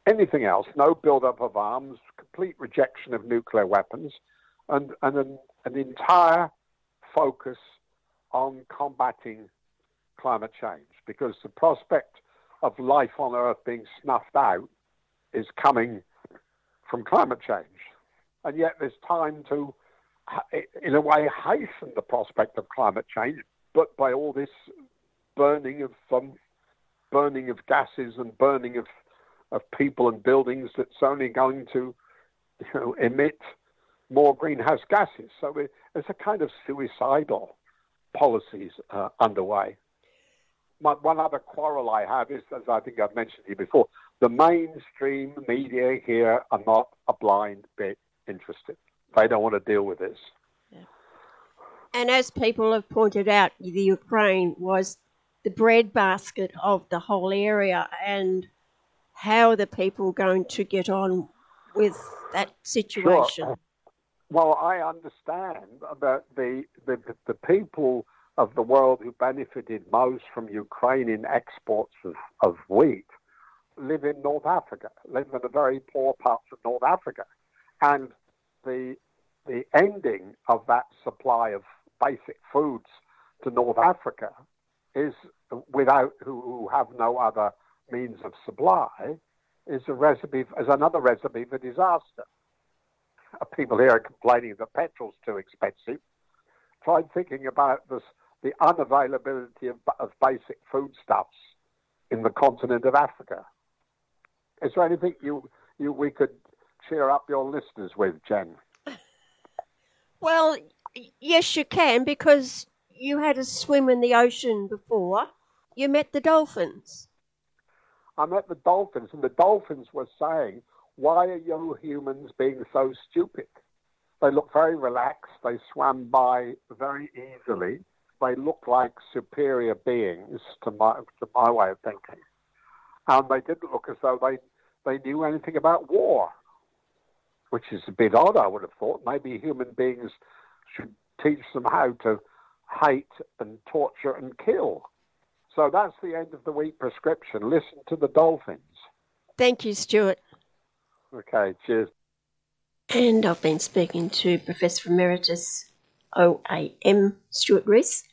anything else. No build-up of arms, complete rejection of nuclear weapons, and and an, an entire focus on combating climate change because the prospect of life on Earth being snuffed out is coming from climate change. And yet there's time to, in a way, hasten the prospect of climate change, but by all this burning of um, burning of gases and burning of of people and buildings that's only going to you know, emit more greenhouse gases. So it's a kind of suicidal policies uh, underway. My, one other quarrel I have is, as I think I've mentioned to you before, the mainstream media here are not a blind bit interested. They don't want to deal with this. And as people have pointed out, the Ukraine was the breadbasket of the whole area, and how are the people going to get on with that situation? Sure. Well, I understand that the, the, the people of the world who benefited most from Ukrainian exports of, of wheat live in North Africa, live in the very poor parts of North Africa. And the, the ending of that supply of basic foods to North Africa is without who, who have no other means of supply is a recipe is another recipe for disaster people here are complaining that petrol's too expensive. Try thinking about this, the unavailability of, of basic foodstuffs in the continent of Africa. Is there anything you, you we could cheer up your listeners with, Jen? Well, yes, you can because you had a swim in the ocean before. You met the dolphins. I met the dolphins, and the dolphins were saying why are you humans being so stupid? They look very relaxed. They swam by very easily. They look like superior beings to my, to my way of thinking. And they didn't look as though they, they knew anything about war, which is a bit odd, I would have thought. Maybe human beings should teach them how to hate and torture and kill. So that's the end of the week prescription. Listen to the dolphins. Thank you, Stuart. Okay, cheers. And I've been speaking to Professor Emeritus OAM Stuart Rees.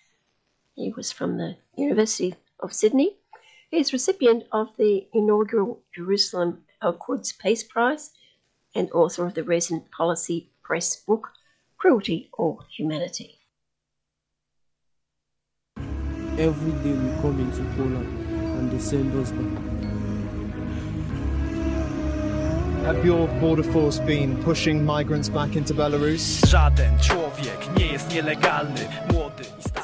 He was from the University of Sydney. He is recipient of the inaugural Jerusalem Al Peace Prize and author of the recent policy press book, Cruelty or Humanity. Every day we come into Poland and they send us back. Have your border force been pushing migrants back into Belarus?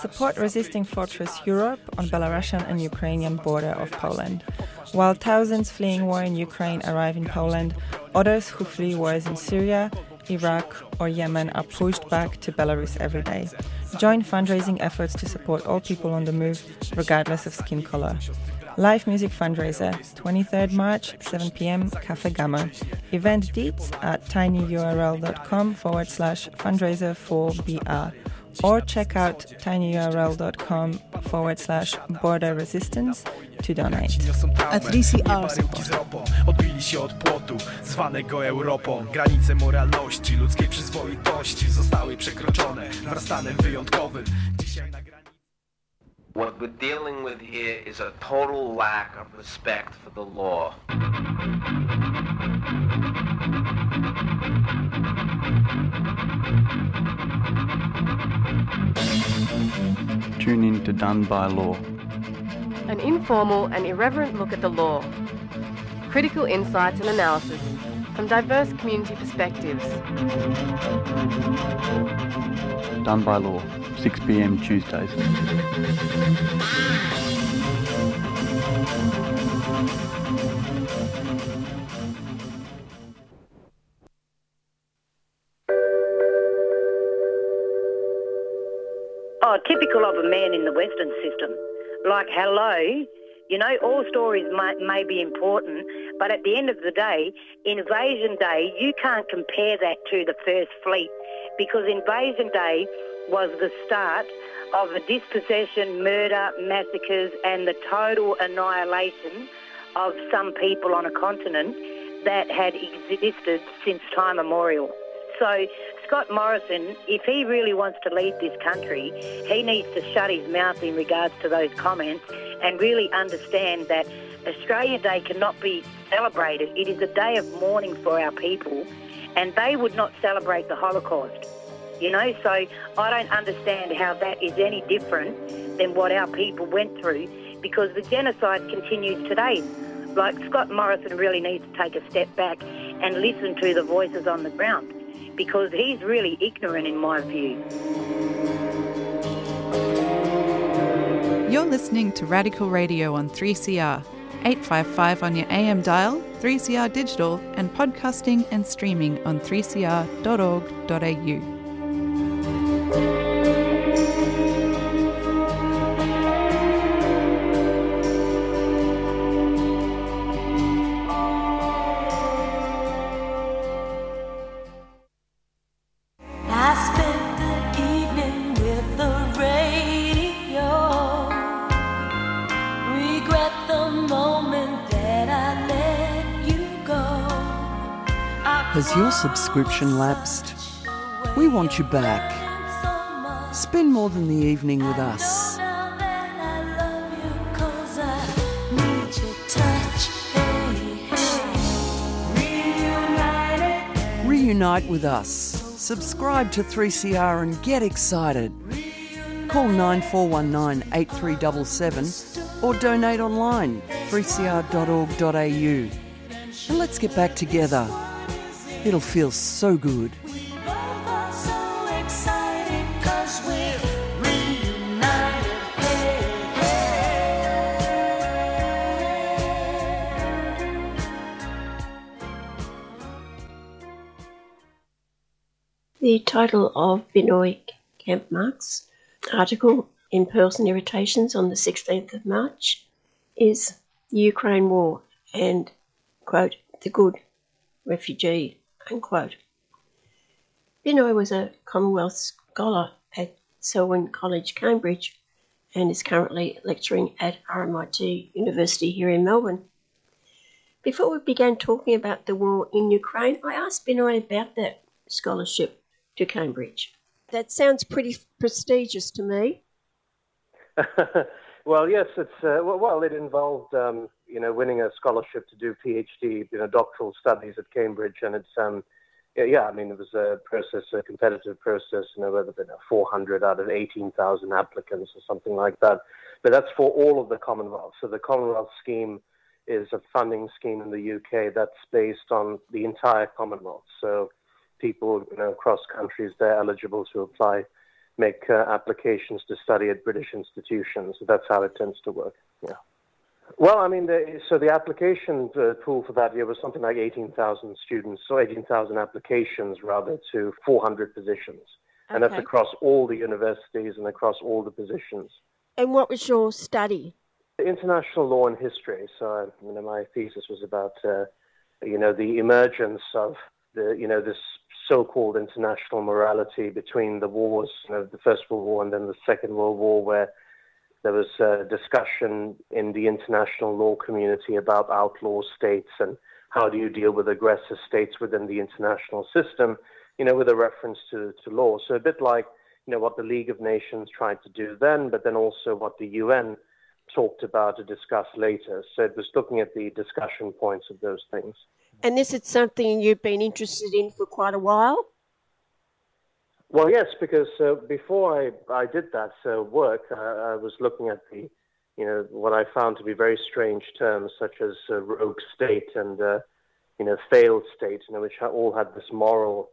Support Resisting Fortress Europe on Belarusian and Ukrainian border of Poland. While thousands fleeing war in Ukraine arrive in Poland, others who flee wars in Syria, Iraq, or Yemen are pushed back to Belarus every day. Join fundraising efforts to support all people on the move, regardless of skin color. Live music fundraiser, 23rd March, 7 pm, Cafe Gamma. Event deets at tinyurl.com forward slash fundraiser for BR or check out tinyurl.com forward slash border resistance to donate. A 3CR Odbili Europą. Granice moralności, ludzkiej przyzwoitości Zostały przekroczone. Na granicy What we're dealing with here is a total lack of respect for the law. Tune in to Done by Law. An informal and irreverent look at the law. Critical insights and analysis from diverse community perspectives. Done by Law, 6 pm Tuesdays. Oh, typical of a man in the Western system. Like, hello, you know, all stories may, may be important, but at the end of the day, Invasion Day, you can't compare that to the First Fleet because Invasion Day was the start of a dispossession, murder, massacres, and the total annihilation of some people on a continent that had existed since time immemorial. So, Scott Morrison, if he really wants to lead this country, he needs to shut his mouth in regards to those comments and really understand that Australia Day cannot be celebrated. It is a day of mourning for our people, and they would not celebrate the Holocaust. You know, so I don't understand how that is any different than what our people went through because the genocide continues today. Like Scott Morrison really needs to take a step back and listen to the voices on the ground because he's really ignorant in my view. You're listening to Radical Radio on 3CR, 855 on your AM dial, 3CR digital, and podcasting and streaming on 3cr.org.au. your subscription lapsed? We want you back. Spend more than the evening with us. Reunite with us. Subscribe to 3CR and get excited. Call 9419 8377 or donate online 3cr.org.au. And let's get back together. It'll feel so good. I'm so excited 'cause we're reunited. Hey, The title of Binoy Kampmark's article in Pearls and Irritations on the 16th of March is The Ukraine War and, quote, the good refugee, unquote. Binoy was a Commonwealth Scholar at Selwyn College, Cambridge, and is currently lecturing at RMIT University here in Melbourne. Before we began talking about the war in Ukraine, I asked Binoy about that scholarship to Cambridge. That sounds pretty prestigious to me. well, yes, it's uh, well, it involved um, you know winning a scholarship to do PhD, you know, doctoral studies at Cambridge, and it's um, yeah, yeah, I mean, it was a process, a competitive process, you know, whether been 400 out of 18,000 applicants or something like that. But that's for all of the Commonwealth. So the Commonwealth scheme is a funding scheme in the UK that's based on the entire Commonwealth. So people you know, across countries, they're eligible to apply, make uh, applications to study at British institutions. So that's how it tends to work. Yeah. Well, I mean, the, so the application uh, pool for that year was something like 18,000 students, so 18,000 applications rather to 400 positions. And that's across all the universities and across all the positions. And what was your study? International law and history. So, uh, you know, my thesis was about, uh, you know, the emergence of the, you know, this so-called international morality between the wars, you know, the First World War and then the Second World War, where there was uh, discussion in the international law community about outlaw states and how do you deal with aggressor states within the international system, you know, with a reference to, to law. So a bit like, you know, what the League of Nations tried to do then, but then also what the UN talked about to discuss later. So it was looking at the discussion points of those things. And this is something you've been interested in for quite a while? Well, yes, because uh, before I, I did that uh, work, I, I was looking at the, you know, what I found to be very strange terms such as uh, rogue state and, uh, you know, failed state, you know, which all had this moral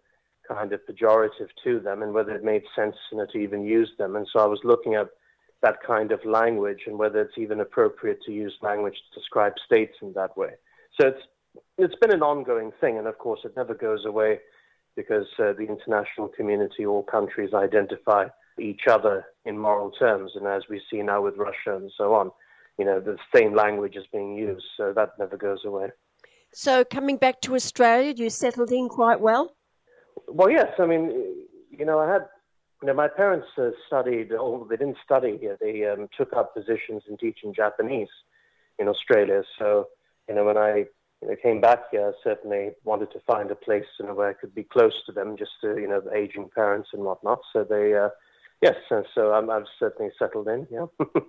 kind of pejorative to them, and whether it made sense, you know, to even use them. And so I was looking at that kind of language and whether it's even appropriate to use language to describe states in that way. So it's it's been an ongoing thing, and of course, it never goes away because uh, the international community, all countries identify each other in moral terms. And as we see now with Russia and so on, you know, the same language is being used, so that never goes away. So, coming back to Australia, you settled in quite well? Well, yes, I mean, you know, I had, you know, my parents uh, studied, or they didn't study here, they um, took up positions in teaching Japanese in Australia. So, you know, when I you know, came back here, certainly wanted to find a place you know, where I could be close to them, just to, you know, the aging parents and whatnot. So they, uh, yes, and so I'm, I've certainly settled in, yeah.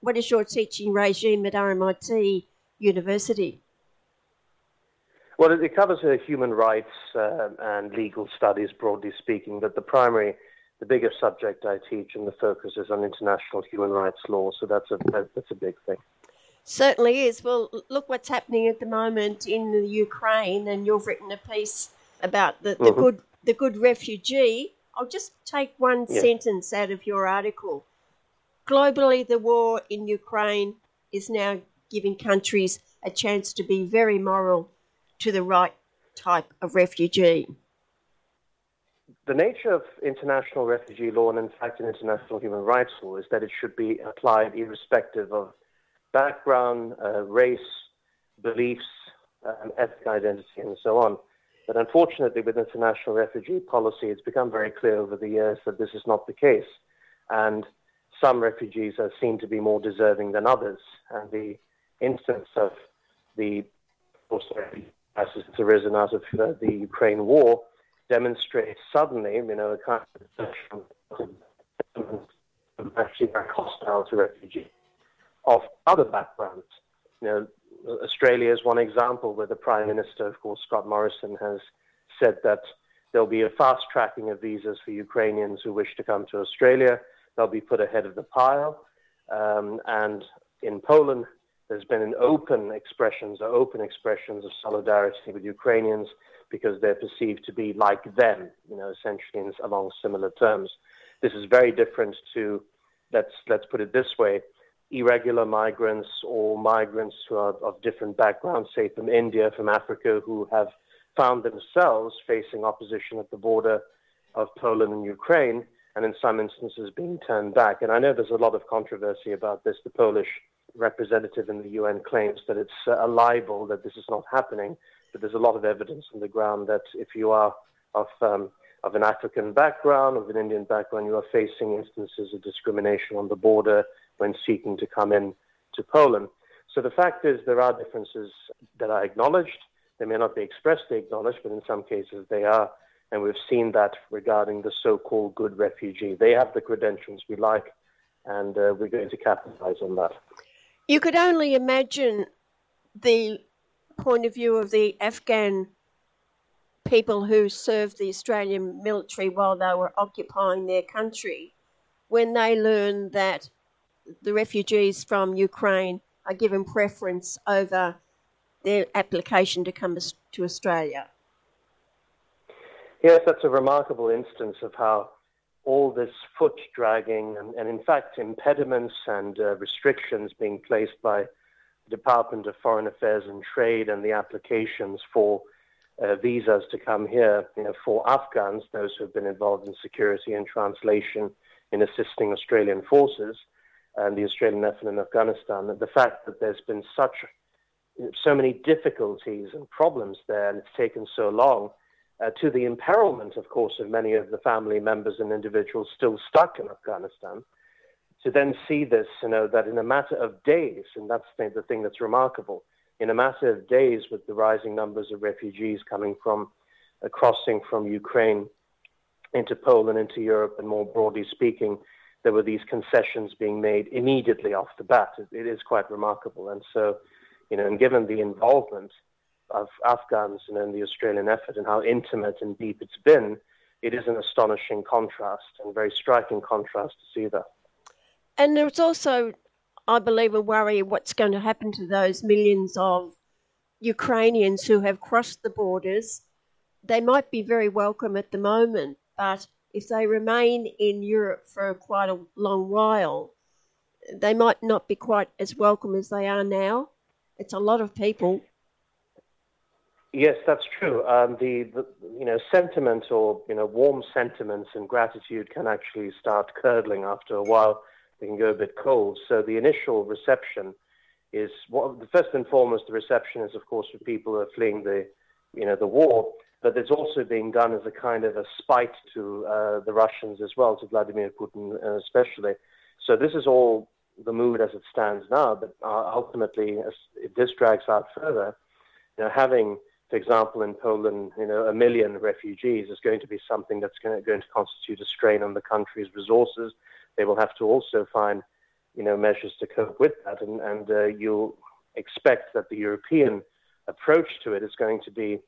What is your teaching regime at RMIT University? Well, it, it covers uh, human rights uh, and legal studies, broadly speaking, but the primary, the biggest subject I teach and the focus is on international human rights law, so that's a, that's a big thing. Certainly is. Well, look what's happening at the moment in the Ukraine, and you've written a piece about the, the Mhm. good the good refugee. I'll just take one Yeah. sentence out of your article. Globally, the war in Ukraine is now giving countries a chance to be very moral to the right type of refugee. The nature of international refugee law and, in fact, in international human rights law is that it should be applied irrespective of background, uh, race, beliefs, um, ethnic identity, and so on. But unfortunately, with international refugee policy, it's become very clear over the years that this is not the case. And some refugees are seen to be more deserving than others. And the instance of the crisis that's arisen out of uh, the Ukraine war demonstrates suddenly, you know, a kind of actually very hostile to refugees of other backgrounds. You know, Australia is one example where the Prime Minister, of course, Scott Morrison, has said that there'll be a fast tracking of visas for Ukrainians who wish to come to Australia. They'll be put ahead of the pile. Um, and in Poland, there's been an open expressions open expressions of solidarity with Ukrainians because they're perceived to be like them, you know, essentially along similar terms. This is very different to, let's let's put it this way, irregular migrants or migrants who are of different backgrounds, say from India, from Africa, who have found themselves facing opposition at the border of Poland and Ukraine, and in some instances being turned back. And I know there's a lot of controversy about this. The Polish representative in the UN claims that it's uh, a libel, that this is not happening, but there's a lot of evidence on the ground that if you are of um, of an African background, of an Indian background, you are facing instances of discrimination on the border when seeking to come in to Poland. So the fact is, there are differences that are acknowledged. They may not be expressly acknowledged, but in some cases they are. And we've seen that regarding the so called good refugee. They have the credentials we like, and uh, we're going to capitalize on that. You could only imagine the point of view of the Afghan people who served the Australian military while they were occupying their country when they learned that the refugees from Ukraine are given preference over their application to come to Australia. Yes, that's a remarkable instance of how all this foot dragging and, and in fact, impediments and uh, restrictions being placed by the Department of Foreign Affairs and Trade and the applications for uh, visas to come here you know, for Afghans, those who have been involved in security and translation in assisting Australian forces and the Australian effort in Afghanistan. The fact that there's been such so many difficulties and problems there, and it's taken so long, uh, to the imperilment, of course, of many of the family members and individuals still stuck in Afghanistan. To then see this, you know, that in a matter of days, and that's the, the thing that's remarkable, in a matter of days, with the rising numbers of refugees coming from, uh, crossing from Ukraine into Poland, into Europe, and more broadly speaking, there were these concessions being made immediately off the bat. it, it is quite remarkable. And so, you know, and given the involvement of Afghans and in the Australian effort and how intimate and deep it's been, it is an astonishing contrast and very striking contrast to see that. And there's also, I believe, a worry what's going to happen to those millions of Ukrainians who have crossed the borders. They might be very welcome at the moment, but if they remain in Europe for quite a long while, they might not be quite as welcome as they are now. It's a lot of people. Yes, that's true. Um, the, the, you know sentiment or you know warm sentiments and gratitude can actually start curdling after a while. They can go a bit cold. So the initial reception is well, first and foremost. The reception is, of course, for people who are fleeing the you know the war but it's also being done as a kind of a spite to uh, the Russians as well, to Vladimir Putin uh, especially. So this is all the mood as it stands now. But uh, ultimately, if this drags out further, you know, having, for example, in Poland, you know, a million refugees is going to be something that's going to, going to constitute a strain on the country's resources. They will have to also find, you know, measures to cope with that, and, and uh, you'll expect that the European approach to it is going to be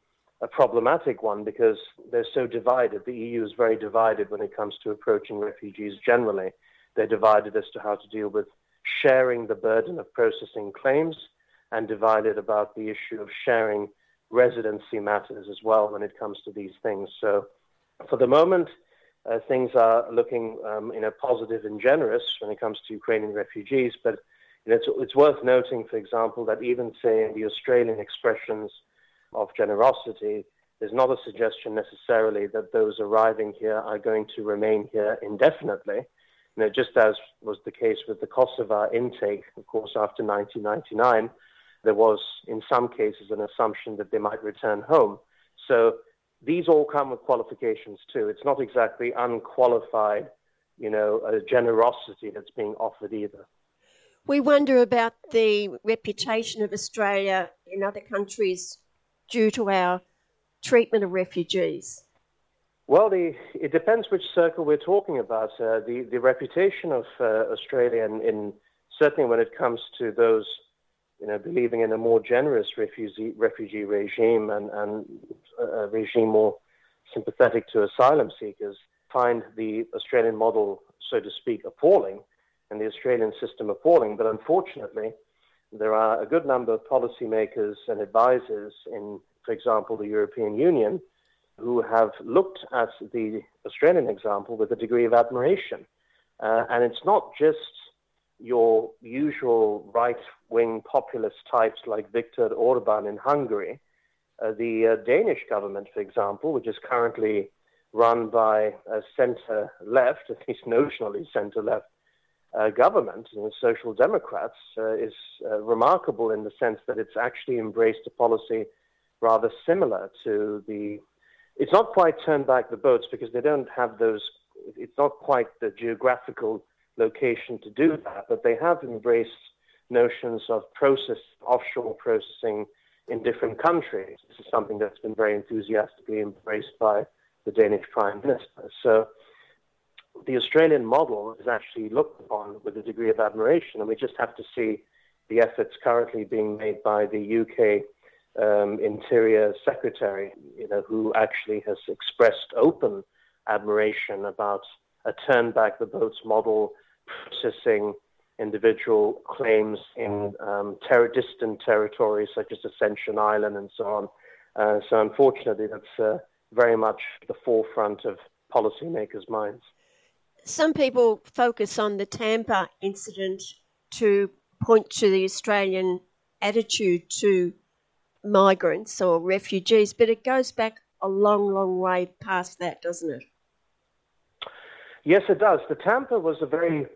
a problematic one because they're so divided. The EU is very divided when it comes to approaching refugees generally. They're divided as to how to deal with sharing the burden of processing claims and divided about the issue of sharing residency matters as well when it comes to these things. So, for the moment, uh, things are looking um, you know, positive and generous when it comes to Ukrainian refugees. But you know, it's, it's worth noting, for example, that even say the Australian expressions of generosity, there's not a suggestion necessarily that those arriving here are going to remain here indefinitely. You know, just as was the case with the Kosovo intake, of course, after 1999, there was in some cases an assumption that they might return home. So these all come with qualifications too. It's not exactly unqualified, you know, generosity that's being offered either. We wonder about the reputation of Australia in other countries due to our treatment of refugees? Well, the, it depends which circle we're talking about. Uh, the, the reputation of uh, Australia, in, in, certainly when it comes to those you know, believing in a more generous refugee, refugee regime and, and a regime more sympathetic to asylum seekers, find the Australian model, so to speak, appalling and the Australian system appalling. But unfortunately, there are a good number of policymakers and advisors in, for example, the European Union, who have looked at the Australian example with a degree of admiration. Uh, and it's not just your usual right wing populist types like Viktor Orban in Hungary. Uh, the uh, Danish government, for example, which is currently run by a center left, at least notionally center left uh, government, and the Social Democrats, uh, is uh, remarkable in the sense that it's actually embraced a policy rather similar to the. It's not quite turned back the boats because they don't have those. It's not quite the geographical location to do that, but they have embraced notions of process, offshore processing in different countries. This is something that's been very enthusiastically embraced by the Danish Prime Minister. So the Australian model is actually looked upon with a degree of admiration, and we just have to see the efforts currently being made by the UK um, Interior Secretary, you know, who actually has expressed open admiration about a turn back the boats model, processing individual claims in um, ter- distant territories such as Ascension Island and so on. Uh, so unfortunately, that's uh, very much the forefront of policymakers' minds some people focus on the Tampa incident to point to the Australian attitude to migrants or refugees, but it goes back a long, long way past that, doesn't it? Yes, it does. The Tampa was a very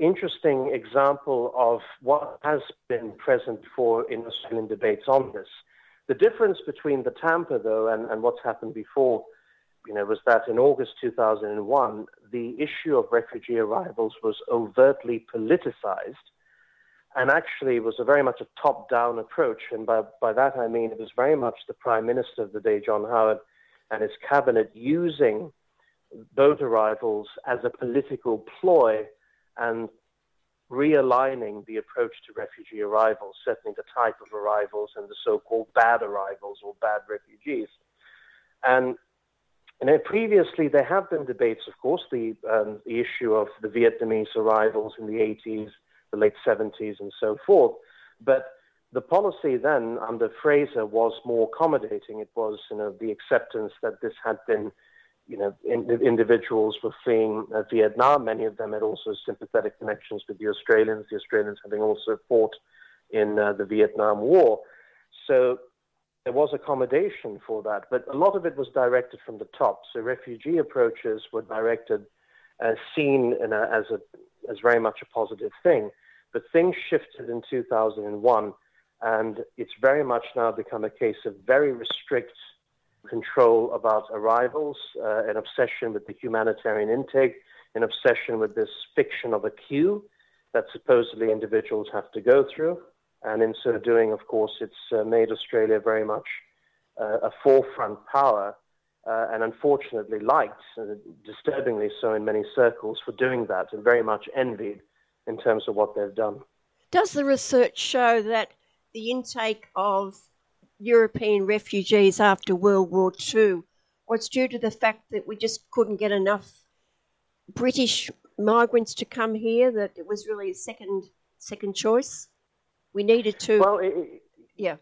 interesting example of what has been present before in Australian debates on this. The difference between the Tampa, though, and, and what's happened before, you know, was that in August 2001, the issue of refugee arrivals was overtly politicized and actually was a very much a top-down approach. And by, by that I mean it was very much the Prime Minister of the day, John Howard, and his cabinet using boat arrivals as a political ploy and realigning the approach to refugee arrivals, certainly the type of arrivals and the so-called bad arrivals or bad refugees. And previously there have been debates, of course, the, um, the issue of the Vietnamese arrivals in the 80s, the late 70s, and so forth. But the policy then under Fraser was more accommodating. It was, you know, the acceptance that this had been you know, in, individuals were fleeing uh, Vietnam. Many of them had also sympathetic connections with the Australians, the Australians having also fought in uh, the Vietnam War. So there was accommodation for that, but a lot of it was directed from the top. So refugee approaches were directed, uh, seen a, as, a, as very much a positive thing. But things shifted in 2001, and it's very much now become a case of very restrict control about arrivals, uh, an obsession with the humanitarian intake, an obsession with this fiction of a queue that supposedly individuals have to go through. And in so doing, of course, it's uh, made Australia very much uh, a forefront power, uh, and unfortunately liked, uh, disturbingly so in many circles, for doing that, and very much envied in terms of what they've done. Does the research show that the intake of European refugees after World War II was due to the fact that we just couldn't get enough British migrants to come here, that it was really a second second choice. We needed to. Well, it, yeah.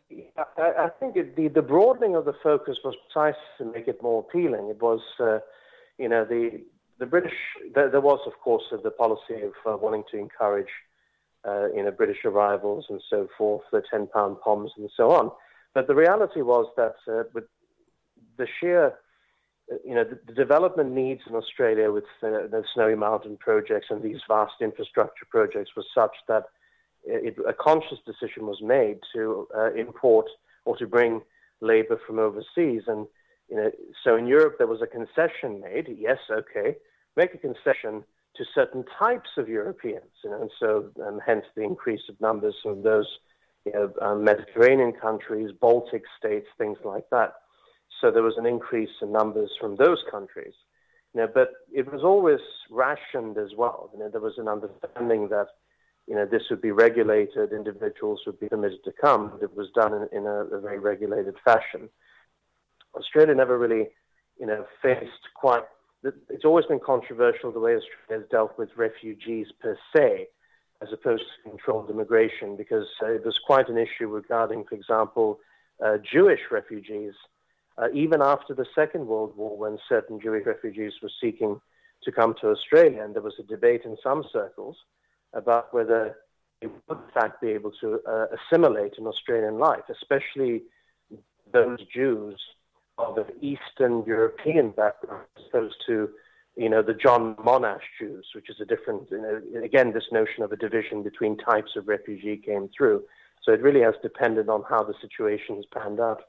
I, I think it, the, the broadening of the focus was precisely to make it more appealing. It was, uh, you know, the the British. There, there was, of course, the policy of uh, wanting to encourage, uh, you know, British arrivals and so forth, the ten pound poms and so on. But the reality was that uh, with the sheer, uh, you know, the, the, development needs in Australia with uh, the Snowy Mountain projects and these vast infrastructure projects was such that it, a conscious decision was made to uh, import or to bring labor from overseas. And you know, so in Europe there was a concession made. Yes, okay, make a concession to certain types of Europeans, you know, and so um, hence the increase of numbers of those you know, um, Mediterranean countries, Baltic states, things like that. So there was an increase in numbers from those countries. You know, but it was always rationed as well. You know, there was an understanding that you know, this would be regulated, individuals would be permitted to come. It was done in, in a, a, very regulated fashion. Australia never really, you know, faced quite. It's always been controversial the way Australia has dealt with refugees per se as opposed to controlled immigration, because uh, there's quite an issue regarding, for example, uh, Jewish refugees. Uh, even after the Second World War, when certain Jewish refugees were seeking to come to Australia, and there was a debate in some circles about whether they would, in fact, be able to uh, assimilate in Australian life, especially those Jews of an Eastern European background, as opposed to you know, the John Monash Jews, which is a different, you know, again, this notion of a division between types of refugee came through. So it really has depended on how the situation has panned out.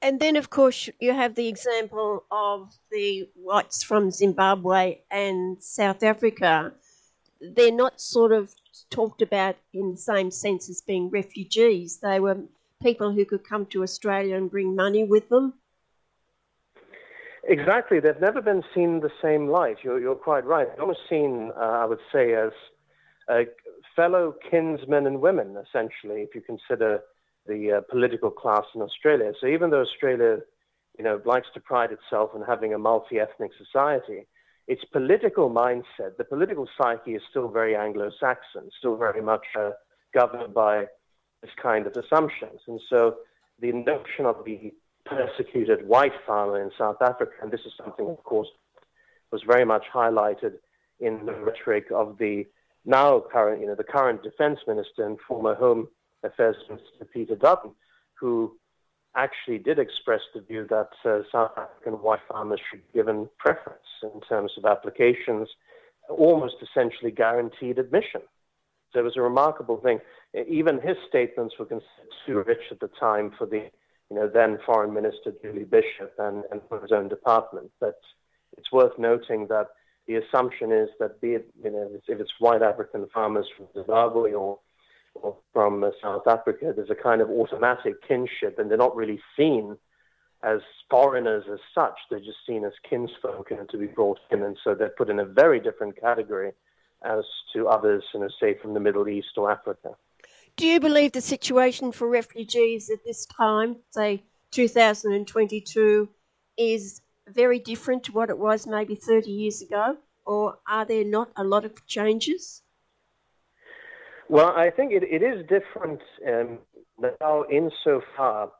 And then, of course, you have the example of the whites from Zimbabwe and South Africa. They're not sort of talked about in the same sense as being refugees. They were people who could come to Australia and bring money with them Exactly. They've never been seen the same light. You're, you're quite right. They're almost seen, uh, I would say, as uh, fellow kinsmen and women, essentially, if you consider the uh, political class in Australia. So even though Australia, you know, likes to pride itself in having a multi-ethnic society, its political mindset, the political psyche is still very Anglo-Saxon, still very much uh, governed by this kind of assumptions. And so the notion of the persecuted white farmer in South Africa. And this is something, of course, was very much highlighted in the rhetoric of the now current, you know, the current defense minister and former Home Affairs Minister Peter Dutton, who actually did express the view that uh, South African white farmers should be given preference in terms of applications, almost essentially guaranteed admission. So it was a remarkable thing. Even his statements were considered too rich at the time for the you know, then Foreign Minister Julie Bishop and, and for his own department. But it's worth noting that the assumption is that be it, you know, if it's white African farmers from Zimbabwe or, or from uh, South Africa, there's a kind of automatic kinship, and they're not really seen as foreigners as such. They're just seen as kinsfolk and to be brought in, and so they're put in a very different category as to others, you know, say from the Middle East or Africa. Do you believe the situation for refugees at this time, say 2022, is very different to what it was maybe 30 years ago? Or are there not a lot of changes? Well, I think it, it is different um, now insofar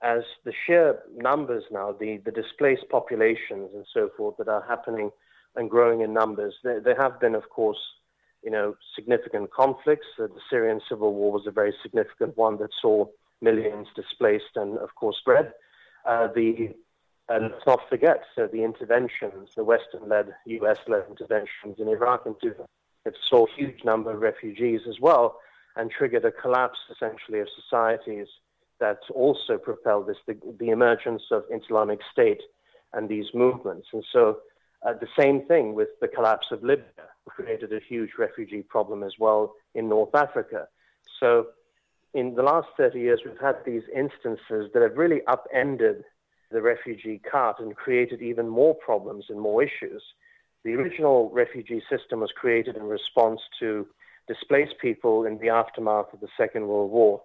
as the sheer numbers now, the, the displaced populations and so forth that are happening and growing in numbers. There, there have been, of course, you know, significant conflicts. Uh, the Syrian civil war was a very significant one that saw millions displaced and, of course, spread. Uh, the and let's not forget uh, the interventions, the Western-led, U.S.-led interventions in Iraq and It saw a huge number of refugees as well and triggered a collapse, essentially, of societies that also propelled this, the, the emergence of Islamic State and these movements. And so uh, the same thing with the collapse of Libya created a huge refugee problem as well in North Africa. So, in the last 30 years, we've had these instances that have really upended the refugee cart and created even more problems and more issues. The original refugee system was created in response to displaced people in the aftermath of the Second World War,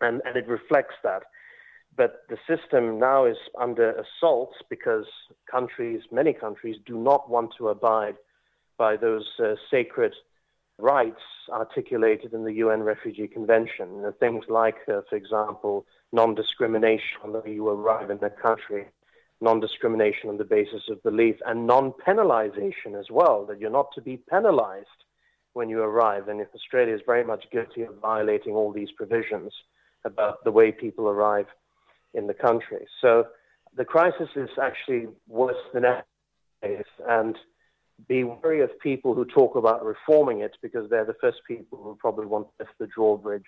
and, and it reflects that. But the system now is under assault because countries, many countries, do not want to abide by those uh, sacred rights articulated in the UN Refugee Convention. You know, things like, uh, for example, non discrimination when you arrive in a country, non discrimination on the basis of belief, and non penalization as well, that you're not to be penalized when you arrive. And if Australia is very much guilty of violating all these provisions about the way people arrive in the country. So the crisis is actually worse than ever. And be wary of people who talk about reforming it because they're the first people who probably want to lift the drawbridge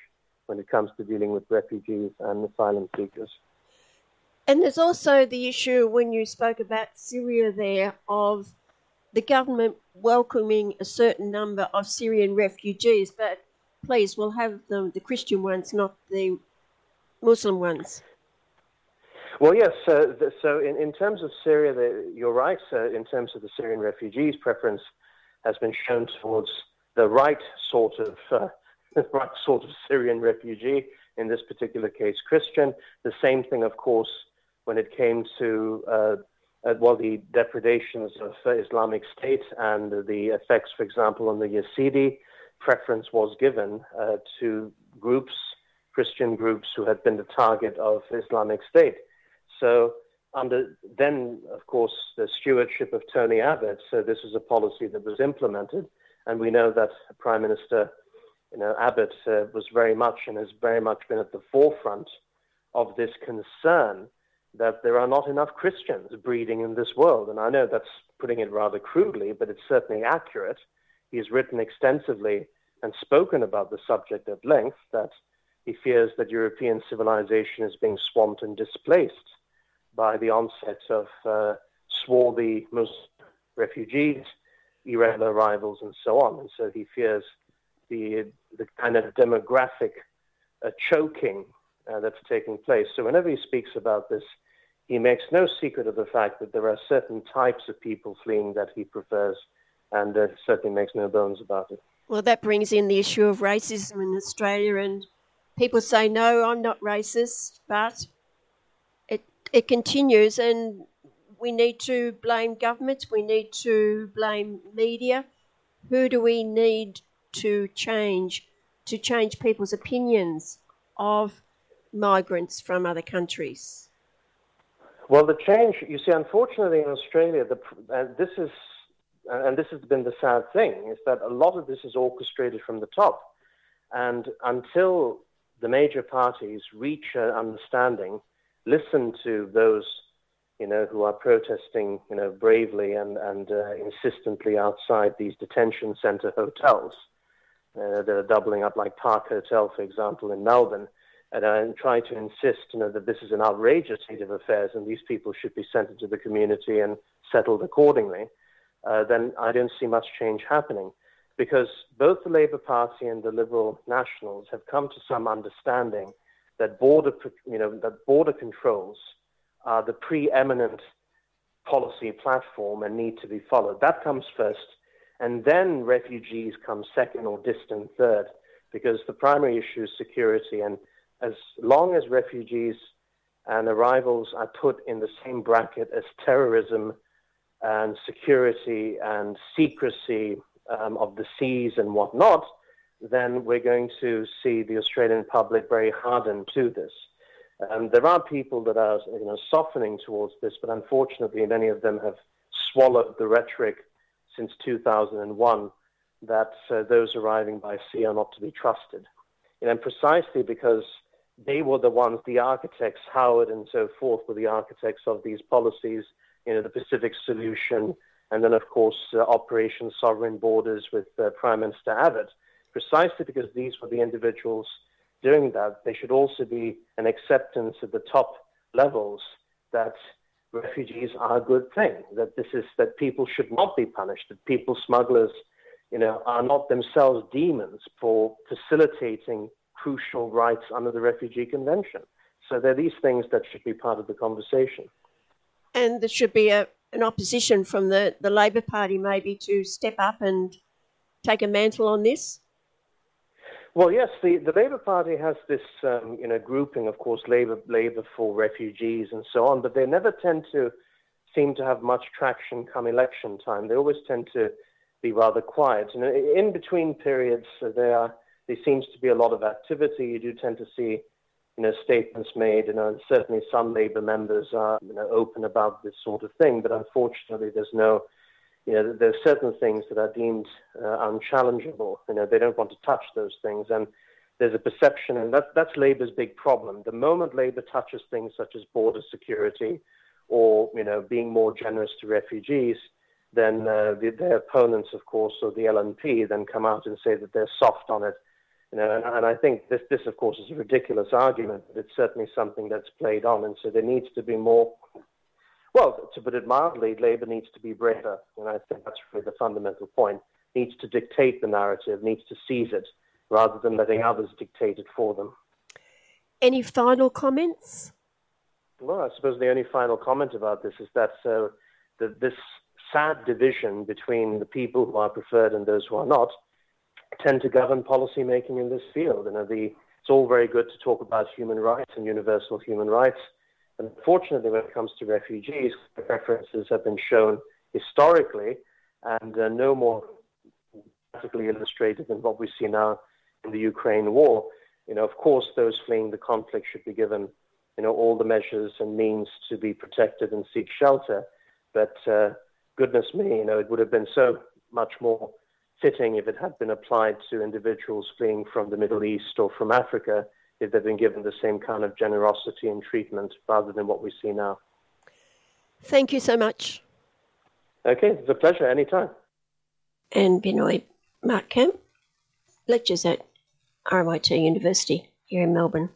when it comes to dealing with refugees and asylum seekers. And there's also the issue when you spoke about Syria there of the government welcoming a certain number of Syrian refugees, but please, we'll have the, the Christian ones, not the Muslim ones. Well, yes. The, so, in, in terms of Syria, the, you're right. In terms of the Syrian refugees, preference has been shown towards the right sort of uh, right sort of Syrian refugee. In this particular case, Christian. The same thing, of course, when it came to uh, uh, well, the depredations of uh, Islamic State and the effects, for example, on the Yazidi. Preference was given to groups, Christian groups, who had been the target of Islamic State. So under then, of course, the stewardship of Tony Abbott, so this was a policy that was implemented, and we know that Prime Minister, you know, Abbott uh, was very much and has very much been at the forefront of this concern that there are not enough Christians breeding in this world, and I know that's putting it rather crudely, but it's certainly accurate. He has written extensively and spoken about the subject at length that he fears that European civilization is being swamped and displaced by the onset of uh, swarthy Muslim refugees, irregular arrivals, and so on. And so he fears the, the kind of demographic uh, choking uh, that's taking place. So whenever he speaks about this, he makes no secret of the fact that there are certain types of people fleeing that he prefers, and uh, certainly makes no bones about it. Well, that brings in the issue of racism in Australia, and people say, no, I'm not racist, but it continues, and we need to blame governments, we need to blame media. Who do we need to change to change people's opinions of migrants from other countries? Well, the change, you see, unfortunately in Australia, the, uh, this is, uh, and this has been the sad thing, is that a lot of this is orchestrated from the top. And until the major parties reach an understanding, listen to those, you know, who are protesting, you know, bravely and, and uh, insistently outside these detention center hotels uh, that are doubling up like Park Hotel, for example, in Melbourne, and, uh, and try to insist, you know, that this is an outrageous state of affairs and these people should be sent into the community and settled accordingly, uh, then I don't see much change happening because both the Labour Party and the Liberal Nationals have come to some understanding that border, you know, that border controls are the preeminent policy platform and need to be followed. That comes first, and then refugees come second or distant third, because the primary issue is security. And as long as refugees and arrivals are put in the same bracket as terrorism and security and secrecy um, of the seas and whatnot, then we're going to see the Australian public very hardened to this. Um, there are people that are you know, softening towards this, but unfortunately, many of them have swallowed the rhetoric since 2001 that uh, those arriving by sea are not to be trusted. And precisely because they were the ones, the architects, Howard and so forth, were the architects of these policies, you know, the Pacific Solution, and then, of course, uh, Operation Sovereign Borders with uh, Prime Minister Abbott. Precisely because these were the individuals doing that, there should also be an acceptance at the top levels that refugees are a good thing, that this is that people should not be punished, that people smugglers, you know, are not themselves demons for facilitating crucial rights under the Refugee Convention. So there are these things that should be part of the conversation. And there should be a, an opposition from the, the Labor Party maybe to step up and take a mantle on this? Well, yes, the, the Labour Party has this um, you know grouping, of course, Labour Labour for refugees and so on, but they never tend to seem to have much traction come election time. They always tend to be rather quiet. Know, in between periods, uh, there there seems to be a lot of activity. You do tend to see you know, statements made, you know, and certainly some Labour members are, you know, open about this sort of thing. But unfortunately, there's no, you know, there's certain things that are deemed uh, unchallengeable. You know, they don't want to touch those things, and there's a perception, and that's that's Labour's big problem. The moment Labour touches things such as border security, or you know, being more generous to refugees, then uh, the, their opponents, of course, or the LNP, then come out and say that they're soft on it you know, and, and I think this, this, of course, is a ridiculous argument, but it's certainly something that's played on. And so there needs to be more, well, to put it mildly, Labour needs to be braver. And I think that's really the fundamental point. Needs to dictate the narrative, needs to seize it, rather than letting others dictate it for them. Any final comments? Well, I suppose the only final comment about this is that uh, the, this sad division between the people who are preferred and those who are not tend to govern policy making in this field. You know, the, it's all very good to talk about human rights and universal human rights. Unfortunately, when it comes to refugees, preferences have been shown historically and uh, no more practically illustrated than what we see now in the Ukraine war. You know, of course, those fleeing the conflict should be given, you know, all the measures and means to be protected and seek shelter. But uh, goodness me, you know, it would have been so much more fitting if it had been applied to individuals fleeing from the Middle East or from Africa if they'd been given the same kind of generosity and treatment rather than what we see now. Thank you so much. Okay, it's a pleasure anytime. And Binoy Mark Kemp, lectures at RMIT University here in Melbourne.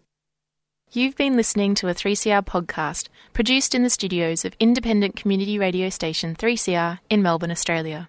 You've been listening to a 3CR podcast produced in the studios of independent community radio station 3CR in Melbourne, Australia.